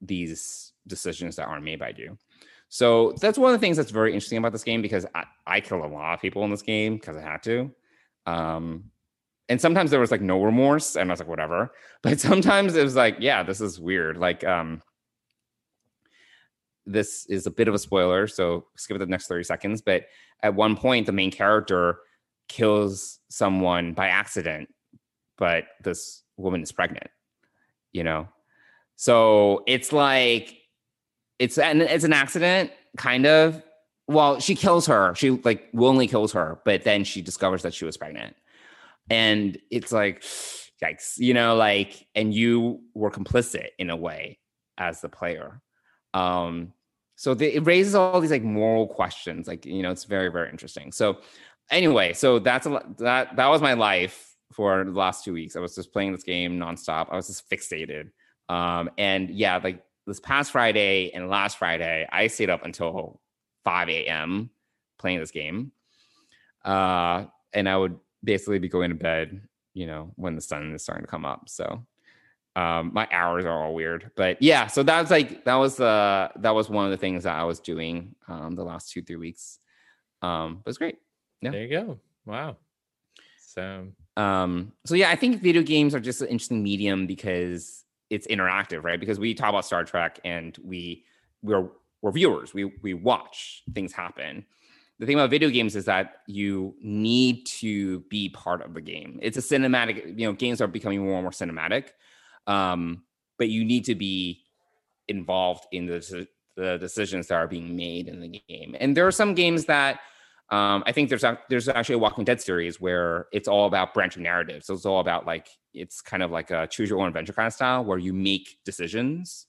these decisions that aren't made by you. So that's one of the things that's very interesting about this game because i, I killed a lot of people in this game because i had to. Um and sometimes there was like no remorse and i was like whatever. But sometimes it was like yeah this is weird. Like um this is a bit of a spoiler, so skip it the next 30 seconds. But at one point, the main character kills someone by accident, but this woman is pregnant, you know? So it's like, it's an, it's an accident, kind of. Well, she kills her. She like willingly kills her, but then she discovers that she was pregnant. And it's like, yikes, you know, like, and you were complicit in a way as the player. Um, so the, it raises all these like moral questions. Like you know, it's very very interesting. So anyway, so that's a that that was my life for the last two weeks. I was just playing this game nonstop. I was just fixated. Um, and yeah, like this past Friday and last Friday, I stayed up until 5 a.m. playing this game. Uh, and I would basically be going to bed, you know, when the sun is starting to come up. So um my hours are all weird but yeah so that's like that was uh that was one of the things that i was doing um the last two three weeks. Um but it's great. Yeah. There you go. Wow. So um so yeah i think video games are just an interesting medium because it's interactive right? Because we talk about star trek and we we're we're viewers. We we watch things happen. The thing about video games is that you need to be part of the game. It's a cinematic you know games are becoming more and more cinematic um, but you need to be involved in the, the decisions that are being made in the game. And there are some games that um, I think there's a, there's actually a Walking Dead series where it's all about branching narratives. So it's all about like it's kind of like a choose your own adventure kind of style where you make decisions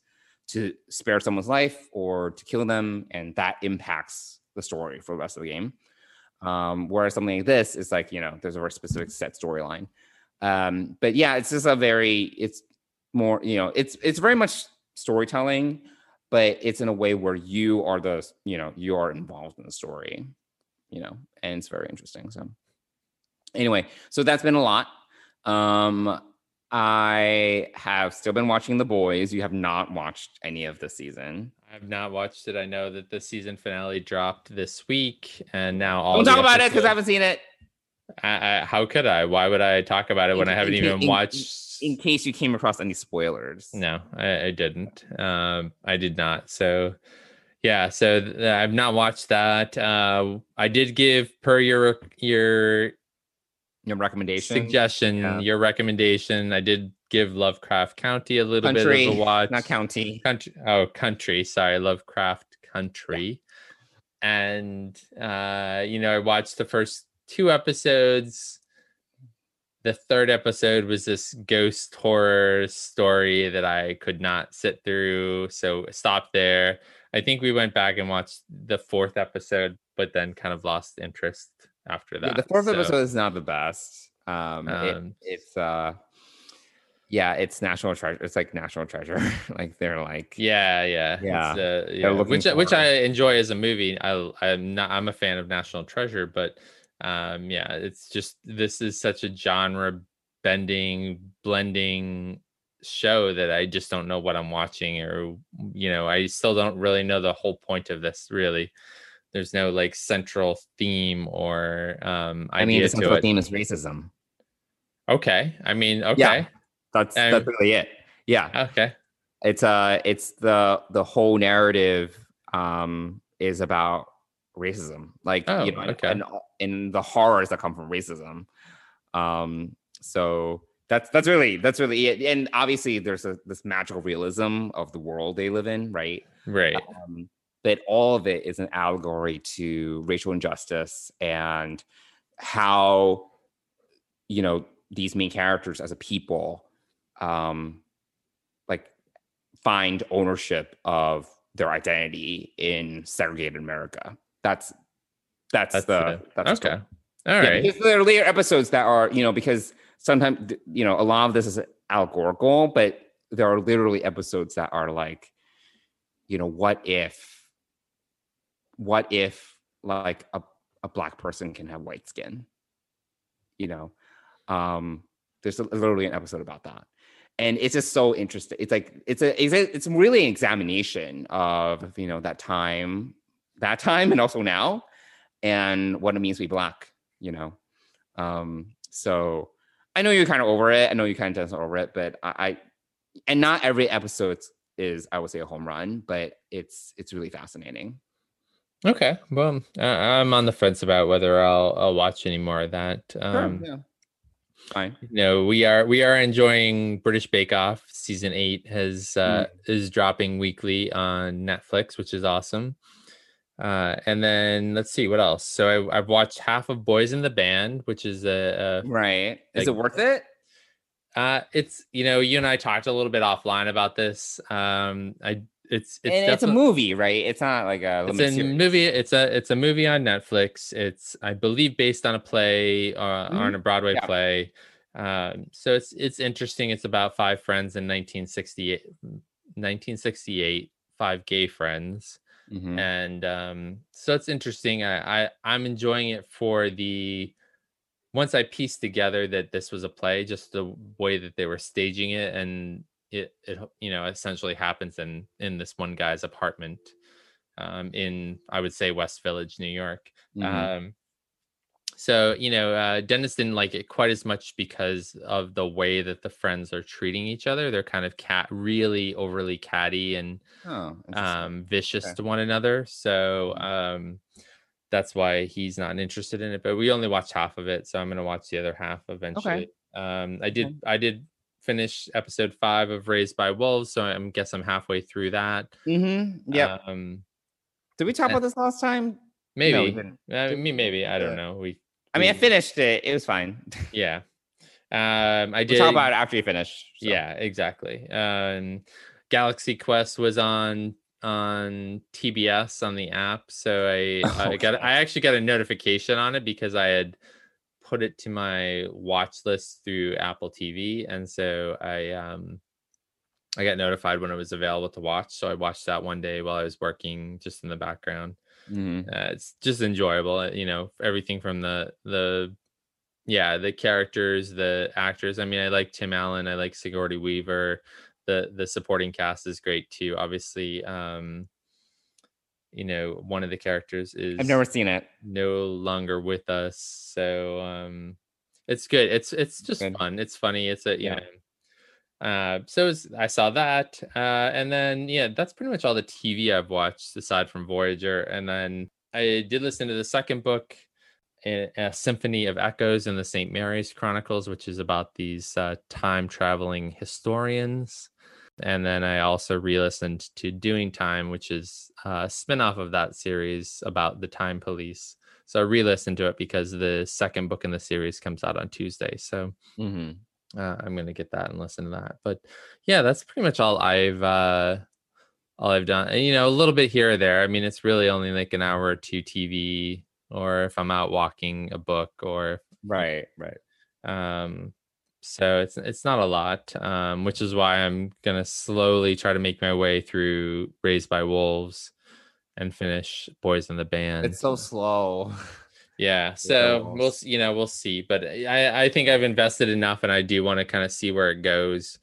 to spare someone's life or to kill them, and that impacts the story for the rest of the game. Um, whereas something like this is like you know there's a very specific set storyline. Um, but yeah, it's just a very it's more you know it's it's very much storytelling but it's in a way where you are the you know you are involved in the story you know and it's very interesting so. Anyway so that's been a lot. Um i have still been watching the boys. You have not watched any of the season. I've not watched it. I know that the season finale dropped this week and now all don't talk about it because i haven't seen it. I, I, how could i? Why would i talk about it when in, i haven't in, even in, watched in case you came across any spoilers. No, I, I didn't. Um, I did not. So, yeah. So th- I've not watched that. Uh, I did give per your your your recommendation suggestion, yeah. your recommendation. I did give Lovecraft County a little country, bit of a watch. Not county. Country. Oh, country. Sorry, Lovecraft Country. Yeah. And uh, you know, I watched the first two episodes the third episode was this ghost horror story that I could not sit through. So stop there. I think we went back and watched the fourth episode, but then kind of lost interest after that. Yeah, the fourth so, episode is not the best. Um, um it, it's uh yeah, it's national treasure. It's like national treasure. like they're like yeah, yeah, yeah, uh, yeah. which which I enjoy as a movie. I I'm not I'm a fan of National Treasure, but um yeah it's just this is such a genre bending blending show that i just don't know what i'm watching or you know i still don't really know the whole point of this really. There's no like central theme or um i mean the central theme is racism. Okay i mean okay. yeah, that's um, that's really it. Yeah. Okay. It's uh it's the the whole narrative um, is about racism, like Oh, you know, and- okay. and, and the horrors that come from racism. Um, so that's that's really that's really it. And obviously, there's a this magical realism of the world they live in, right? Right. Um, but all of it is an allegory to racial injustice and how you know these main characters as a people um like find ownership of their identity in segregated america that's that's, That's the that's Okay. story. All Yeah, right. because there are later episodes that are you know because sometimes you know a lot of this is allegorical but there are literally episodes that are like you know what if what if like a, a black person can have white skin you know um there's a, literally an episode about that and it's just so interesting it's like it's a it's, a, it's really an examination of you know that time that time and also now and what it means to be black you know um so i know you're kind of over it i know you kind of just over it but I, I and not every episode is i would say a home run but it's it's really fascinating Okay. Well, I, I'm on the fence about whether I'll I'll watch any more of that. Um, yeah fine you know, we are we are enjoying British Bake Off. Season eight has uh, is dropping weekly on Netflix, which is awesome. Uh, and then let's see what else. So I, I've watched half of Boys in the Band, which is a, a right is it worth it uh, it's you know you and I talked a little bit offline about this. Um, I it's it's it's a movie right it's not like a it's a series. movie it's a it's a movie on netflix it's i believe based on a play uh, or on a broadway Yeah. play um so it's it's interesting it's about five friends in 1968 1968 five gay friends Mhm. and um so it's interesting I, I i'm enjoying it for the once i pieced together that this was a play just the way that they were staging it and it, it you know essentially happens in in this one guy's apartment um in i would say west village new york Mhm. um so you know uh dennis didn't like it quite as much because of the way that the friends are treating each other. They're kind of cat really overly catty and oh um vicious Okay. to one another. So um that's why he's not interested in it but we only watched half of it so i'm going to watch the other half eventually. Um i did i did finish episode five of raised by wolves so i guess i'm halfway through that. Mhm. yeah um did we talk eh. about this last time? Maybe. didn't. I mean, maybe. I don't know. We i mean i finished it it was fine yeah um i we'll did talk about it after you finish so. Yeah, exactly. Um, Galaxy Quest was on on TBS on the app, so I I got I actually got a notification on it because I had put it to my watch list through Apple TV, and so I um I got notified when it was available to watch. So I watched that one day while I was working, just in the background. Mhm. Uh, it's just enjoyable, uh, you know, everything from the the yeah the characters the actors. I mean i like tim allen i like sigourney weaver. The the supporting cast is great too. Obviously um you know one of the characters is i've never seen it. no longer with us so um it's good. It's it's just Good. fun. It's funny. It's a you Yeah. know uh so it's- i saw that uh and then yeah that's pretty much all the tv i've watched aside from voyager and then i did listen to the second book a, symphony of echoes in the st mary's chronicles which is about these uh, time traveling historians and then i also re-listened to doing time which is a spin-off of that series about the time police. So i re-listened to it because the second book in the series comes out on tuesday so hmm uh, i'm going to get that and listen to that. But yeah that's pretty much all i've uh all i've done. And you know a little bit here or there. I mean it's really only like an hour or two tv or if i'm out walking a book or right right. um so it's it's not a lot um which is why i'm gonna slowly try to make my way through raised by wolves and finish boys in the band. It's so slow yeah so we'll you know we'll see but i i think i've invested enough and i do want to kind of see where it goes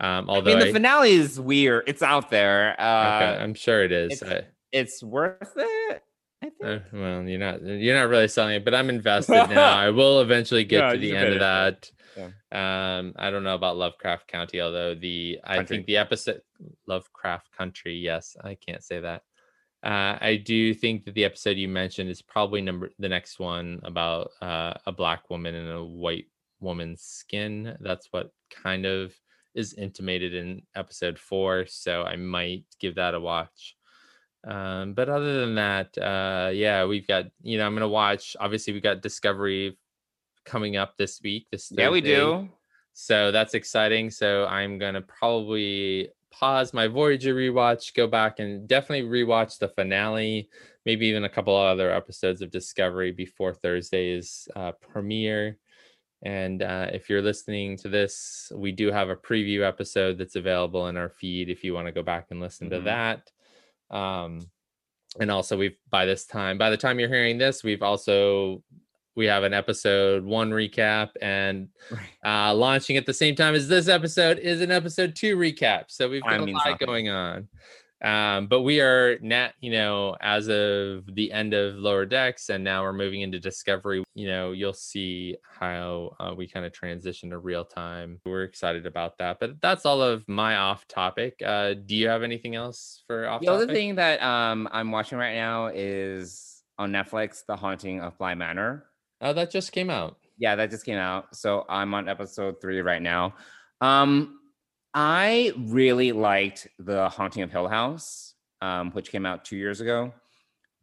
um i although mean the I- finale is weird it's out there uh okay, i'm sure it is it's, I- it's worth it I think. Uh, well, you're not you're not really selling it, but I'm invested now. I will eventually get Yeah, to the end of that. Um, I don't know about Lovecraft County, although the I Country. think the episode Lovecraft Country, yes, I can't say that. Uh, I do think that the episode you mentioned is probably number the next one about uh, a black woman in a white woman's skin. That's what kind of is intimated in episode four. So I might give that a watch. Um, but other than that, uh, yeah, we've got you know I'm gonna watch. Obviously, we got Discovery coming up this week. This Yeah, we do. So that's exciting. So I'm gonna probably pause my Voyager rewatch, go back and definitely rewatch the finale, maybe even a couple other episodes of Discovery before Thursday's uh, premiere. And uh, if you're listening to this, we do have a preview episode that's available in our feed if you want to go back and listen Mhm. to that. Um, and also, we've by this time, by the time you're hearing this, we've also we have an episode one recap and uh, launching at the same time as this episode is an episode two recap. So we've got a lot going on. Um, but we are not, you know, as of the end of Lower Decks, and now we're moving into Discovery. You know, you'll see how uh, we kind of transition to real time. We're excited about that. But that's all of my off topic. Uh, do you have anything else for off The other thing that um, I'm watching right now is on Netflix, The Haunting of Bly Manor. Oh, that just came out. Yeah, that just came out. So I'm on episode three right now. Um, I really liked The Haunting of Hill House, um, which came out two years ago.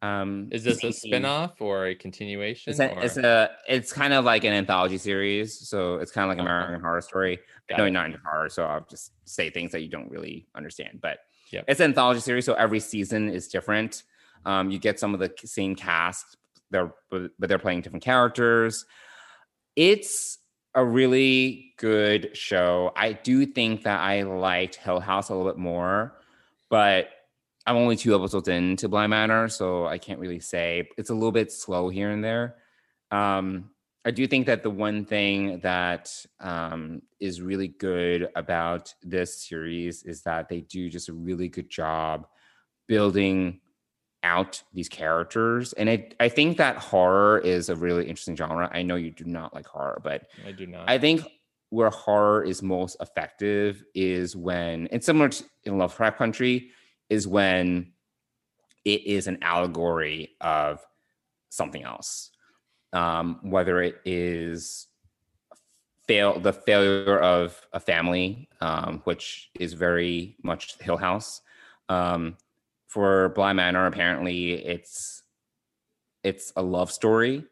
Um, Is this a spin-off or a continuation? It's a, it's a it's kind of like an anthology series, so it's kind of like American Horror Story. Got no, it. not into horror, so I'll just say things that you don't really understand. But Yep. it's an anthology series, so every season is different. Um, you get some of the same cast, they're but, they're playing different characters. It's a really good show. I do think that I liked Hill House a little bit more, but I'm only two episodes into Bly Manor, so I can't really say. It's a little bit slow here and there. Um, I do think that the one thing that um, is really good about this series is that they do just a really good job building out these characters. And I, I think that horror is a really interesting genre. I know you do not like horror, but I do not. I think where horror is most effective is when, and similar to in Lovecraft Country, is when it is an allegory of something else. Um, whether it is fail the failure of a family, um, which is very much Hill House. Um, for Bly Manor, apparently it's it's a love story.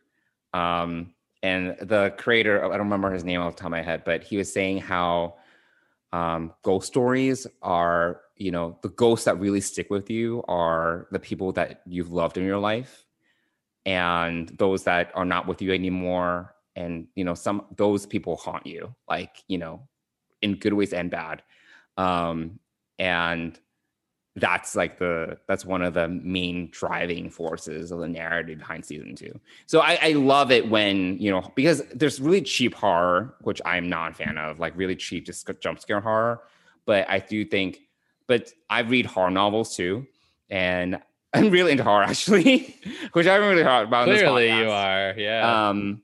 Um, and the creator, I don't remember his name off the top of my head, but he was saying how um, ghost stories are, you know, the ghosts that really stick with you are the people that you've loved in your life and those that are not with you anymore. And, you know, some those people haunt you, like, you know, in good ways and bad. Um, and that's like the that's one of the main driving forces of the narrative behind season two. So I, I love it when you know because there's really cheap horror, which I'm not a fan of, like really cheap just jump scare horror. But I do think, but I read horror novels too, and I'm really into horror actually, which I haven't really talked about. in this Clearly, you are. Yeah. Um,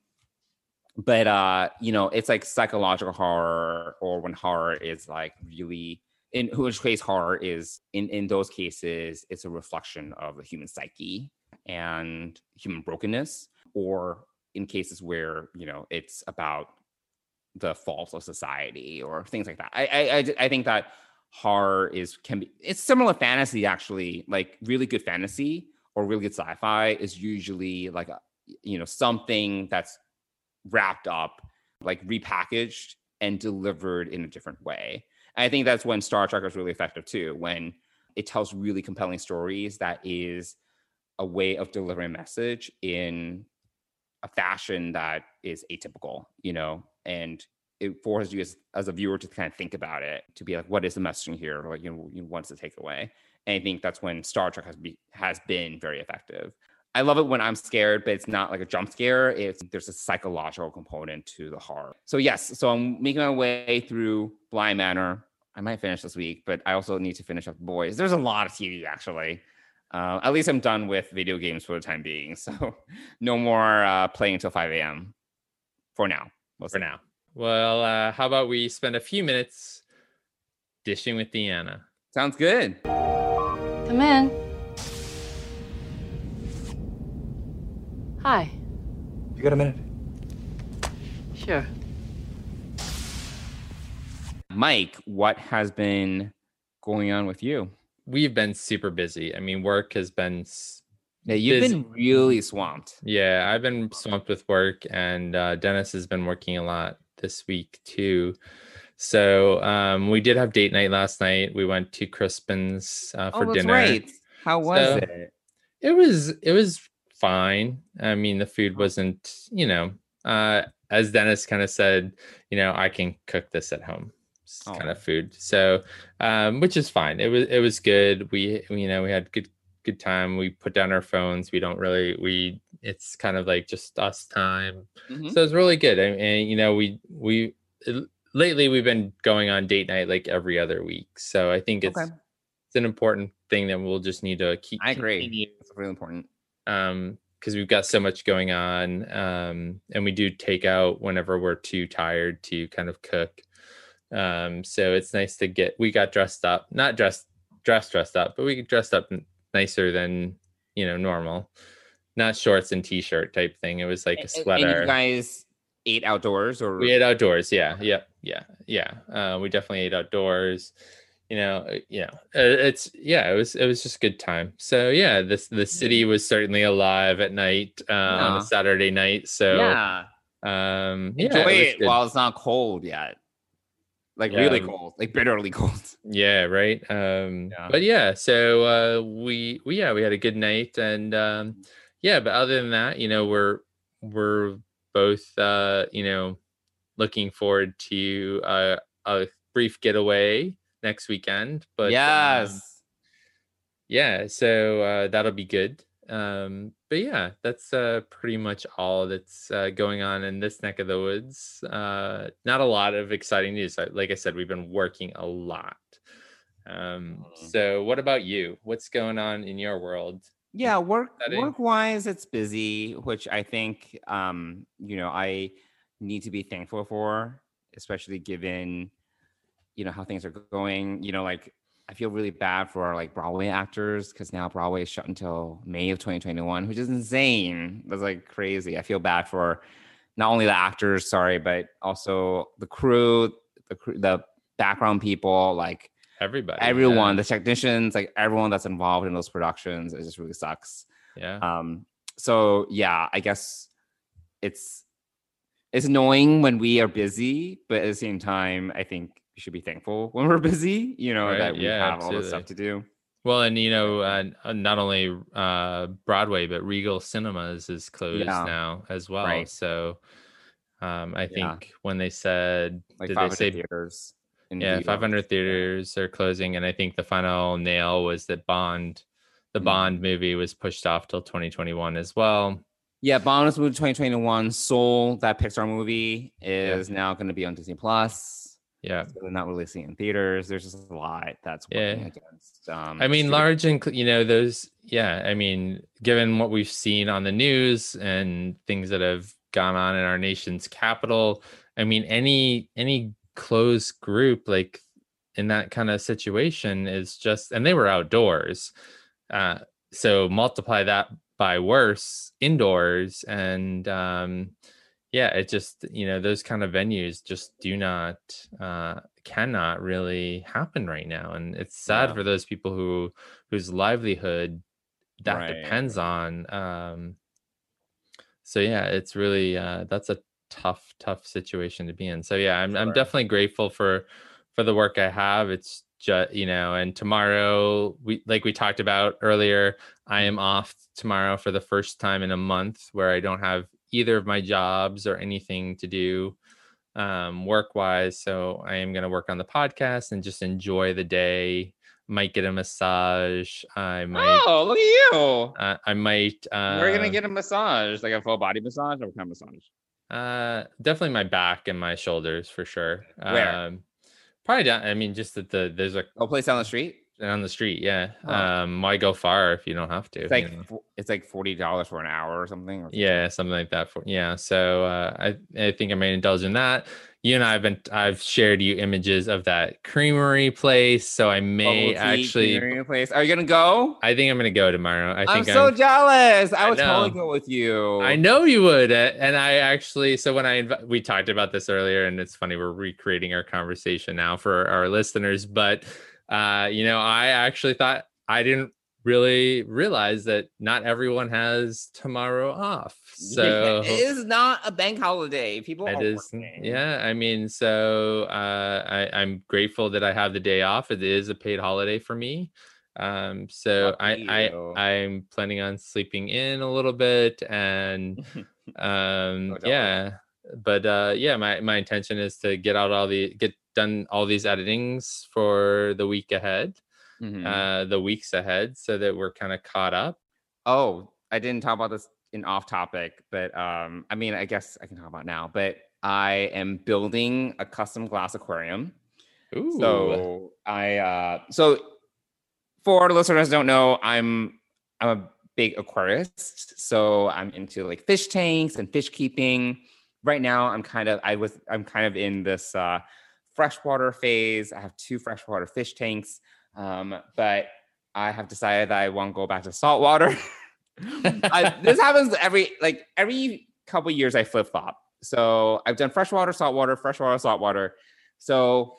but uh, you know, it's like psychological horror, or when horror is like really in which case horror is in in those cases, it's a reflection of the human psyche and human brokenness, or in cases where you know it's about the faults of society or things like that. I I I, think that horror is can be it's similar fantasy actually like really good fantasy or really good sci-fi is usually like a you know something that's wrapped up like repackaged and delivered in a different way i think that's when star trek is really effective too when it tells really compelling stories that is a way of delivering a message in a fashion that is atypical you know? And it forces you as, as a viewer to kind of think about it to be like what is the messaging here? Like you know what's the takeaway and i think that's when star trek has be has been very effective i love it when i'm scared but it's not like a jump scare it's there's a psychological component to the horror so yes so i'm making my way through bly manor i might finish this week but i also need to finish up boys there's a lot of tv actually uh, at least i'm done with video games for the time being so no more uh, playing until 5 a.m for now We'll for now. Well, uh, how about we spend a few minutes dishing with Deanna? Sounds good. Come in. Hi. You got a minute? Sure. Mike, what has been going on with you? We've been super busy. I mean, work has been. s- Yeah, you've busy. been really swamped. Yeah, I've been swamped with work, and uh, Dennis has been working a lot this week too. So um, we did have date night last night. We went to Crispin's uh, for oh, that's dinner. right. How was So- it? It was it was fine. I mean, the food wasn't, you know, uh, as Dennis kind of said, you know, I can cook this at home kind Oh. of food. So, um, which is fine. It was it was good. We you know we had good good time. We put down our phones. We don't really we it's kind of like just us time. Mhm. So it's really good. And, and you know we we it- lately we've been going on date night like every other week. So I think it's Okay. it's an important thing that we'll just need to keep. I agree. It's really important. Um because we've got so much going on um and we do take out whenever we're too tired to kind of cook. Um so it's nice to get we got dressed up not dressed dressed dressed up but we dressed up nicer than you know normal. Not shorts and t-shirt type thing it was like a sweater And you guys ate outdoors or? We ate outdoors yeah yeah yeah yeah. Uh, we definitely ate outdoors you know uh, know uh, it's yeah it was it was just a good time so yeah this the city was certainly alive at night uh, on a saturday night so yeah. um yeah, Enjoy it good. while it's not cold yet. Like Yeah, really cold, like bitterly cold. yeah right um Yeah. but yeah so uh we we yeah we had a good night and um yeah but other than that you know we're we're both uh you know looking forward to uh, a brief getaway next weekend but um, yes. yeah so uh that'll be good. Um but yeah that's uh pretty much all that's uh, going on in this neck of the woods. Uh not a lot of exciting news Like- i said we've been working a lot. Um Mhm. so what about you? What's going on in your world? Yeah work work wise it's busy which i think um you know i need to be thankful for especially given you know how things are going you know like i feel really bad for our like broadway actors because now broadway is shut until may of 2021 which is insane that's like crazy i feel bad for not only the actors sorry but also the crew the crew the background people like everybody everyone, yeah. the technicians, like everyone that's involved in those productions, it just really sucks. yeah Um, so yeah, I guess it's it's annoying when we are busy, but at the same time, I think we should be thankful when we're busy. You know Right, that we yeah, have all this stuff to do. well and you know uh, not only uh broadway but regal cinemas is closed Yeah. now as well Right. so um i Yeah. think when they said Like did they 500 say theaters. in yeah Viva. 500 theaters are closing and i think the final nail was that bond the Mhm. bond movie was pushed off till 2021 as well Yeah, Bonus movie 2021, Soul, that Pixar movie is now going to be on Disney Plus. Yeah So they're not releasing in theaters. There's just a lot that's working Yeah. against. Um, i mean large and you know those yeah i mean given what we've seen on the news and things that have gone on in our nation's capital i mean any any closed group like in that kind of situation is just and they were outdoors uh so multiply that by worse indoors and um yeah it just you know those kind of venues just do not uh cannot really happen right now and it's sad Yeah. for those people who whose livelihood that Right. depends on um so yeah it's really uh that's a tough tough situation to be in so yeah i'm, I'm definitely grateful for for the work i have it's just you know and tomorrow we like we talked about earlier i am off tomorrow for the first time in a month where i don't have either of my jobs or anything to do um work wise so i am going to work on the podcast and just enjoy the day might get a massage i might Oh, look at you. uh, i might uh We're gonna get a massage, like a full body massage or what kind of massage? uh definitely my back and my shoulders for sure Where? um probably down i mean just that the there's a Oh, place down the street. On the street yeah Oh. um why go far if you don't have to It's like you know? it's like forty dollars for an hour or something. Or yeah something like that for yeah so uh i i think i may indulge in that you and I have been I've shared you images of that creamery place, so I may actually. creamery place. Are you gonna go? I think I'm gonna go tomorrow. I think I'm so I'm, jealous. I I would totally know. go with you. I know you would, and I actually. So when I inv- we talked about this earlier, and it's funny we're recreating our conversation now for our listeners. But uh, you know, I actually thought I didn't really realize that not everyone has tomorrow off. So it is not a bank holiday. People it are is, working. yeah. I mean, so uh, I, I'm grateful that I have the day off. It is a paid holiday for me. Um, so Lucky I, you. I I'm planning on sleeping in a little bit and um yeah but uh yeah my my intention is to get out all the get done all these editings for the week ahead Mhm. uh the weeks ahead so that we're kind of caught up Oh, I didn't talk about this in off topic, but um, I mean, I guess I can talk about now. But I am building a custom glass aquarium. Ooh. So I uh, so for the listeners who don't know, I'm I'm a big aquarist. So I'm into like fish tanks and fish keeping. Right now, I'm kind of I was I'm kind of in this uh, freshwater phase. I have two freshwater fish tanks, um, but I have decided that I want to go back to saltwater. I, this happens every like every couple years. I flip flop. So I've done freshwater, saltwater, freshwater, saltwater. So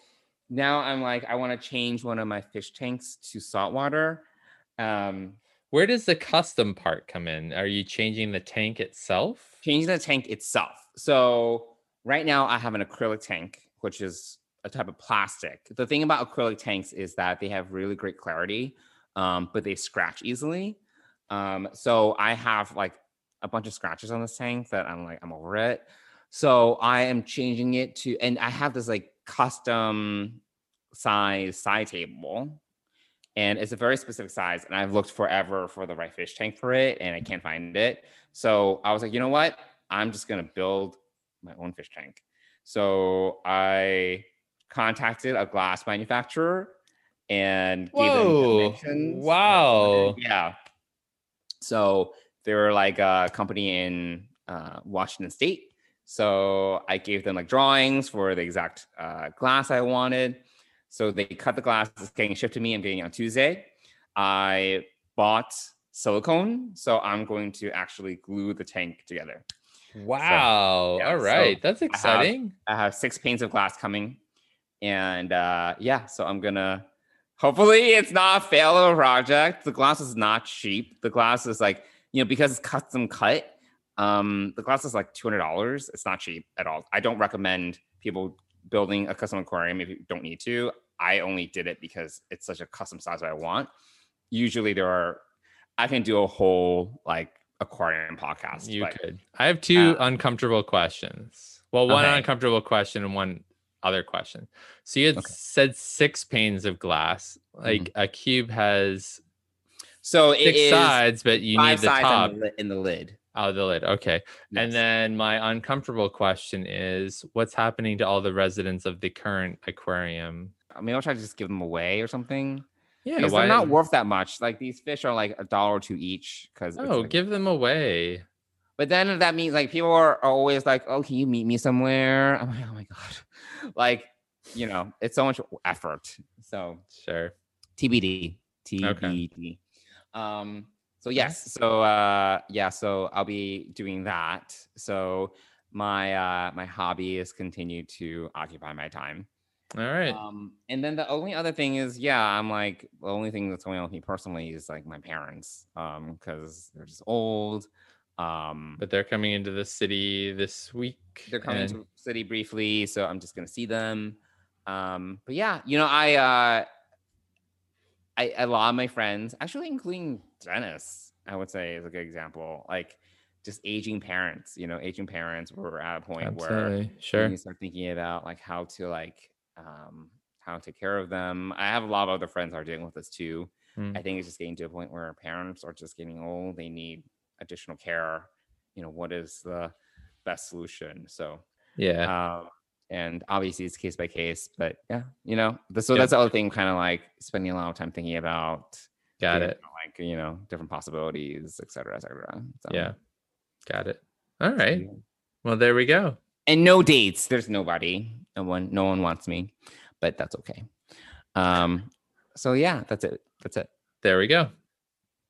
now I'm like, I want to change one of my fish tanks to saltwater. Um, where does the custom part come in are you changing the tank itself changing the tank itself. So right now I have an acrylic tank, which is a type of plastic. The thing about acrylic tanks is that they have really great clarity, um, but they scratch easily. Um, so I have like a bunch of scratches on this tank that I'm like, I'm over it. So I am changing it to, and I have this like custom size side table. And it's a very specific size. And I've looked forever for the right fish tank for it, and I can't find it. So I was like, you know what? I'm just gonna build my own fish tank. So I contacted a glass manufacturer and gave them Whoa. dimensions. Wow. Yeah. So they were like a company in uh, Washington State. So I gave them like drawings for the exact uh, glass I wanted. So they cut the glass, it's getting shipped to me. I'm getting it on Tuesday. I bought silicone, so I'm going to actually glue the tank together. wow yeah, all so right that's I have- exciting I have six panes of glass coming, and uh, yeah, so I'm gonna. Hopefully, it's not a fail of a project. The glass is not cheap. The glass is like you know because it's custom cut. Um, the glass is like two hundred dollars. It's not cheap at all. I don't recommend people building a custom aquarium if you don't need to. I only did it because it's such a custom size that I want. Usually, there are. I can do a whole like aquarium podcast. You but- could. I have two Uh, uncomfortable questions. Well, one Okay. uncomfortable question and one other question. So you had Okay. Mm-hmm. said six panes of glass. Like a cube has So six sides, but you need the top. in the, in the lid. Oh, the lid. Okay. And then my uncomfortable question is what's happening to all the residents of the current aquarium? I mean, I'll try to just give them away or something. Yeah, because they're not worth that much. Like these fish are like a dollar or two each. Because Oh, give them away. But then that means like people are, always like, "Oh, can you meet me somewhere?" I'm like, "Oh my god!" Like, you know, it's so much effort. So Sure. TBD. TBD. Um. So yes. So uh. Yeah. So I'll be doing that. So my uh my hobby is continue to occupy my time. All right. Um, and then the only other thing is, yeah, I'm like the only thing that's going on with me personally is like my parents, um, because they're just old. Um, but they're coming into the city this week. they're coming and- to the city briefly, so I'm just gonna see them. Um, but yeah, you know, I uh, I a lot of my friends, actually including Dennis, I would say is a good example. Like just aging parents, you know, aging parents were at a point where Absolutely. Sure. you start thinking about like how to like um how to take care of them. I have a lot of other friends that are dealing with this too. Mm. I think it's just getting to a point where parents are just getting old. They need additional care. You know, what is the best solution? So Yeah. um, and obviously it's case by case, but yeah, you know, so Yeah. that's the other thing, kind of like spending a lot of time thinking about Got it. know, like you know, different possibilities, et cetera, et cetera. So, Yeah. Got it. All right. Well, there we go. And no dates. There's nobody. No one. No one wants me, but that's okay. Um. So yeah, that's it. That's it. There we go.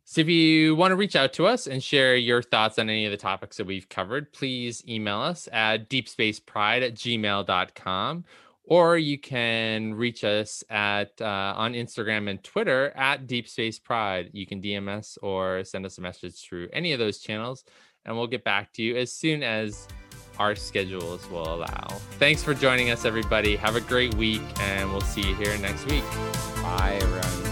So if you want to reach out to us and share your thoughts on any of the topics that we've covered, please email us at deepspacepride at gmail.com or you can reach us at uh, on Instagram and Twitter at Deep Space Pride. You can DM us or send us a message through any of those channels, and we'll get back to you as soon as our schedules will allow. Thanks for joining us, everybody. Have a great week, and we'll see you here next week. Bye, everyone.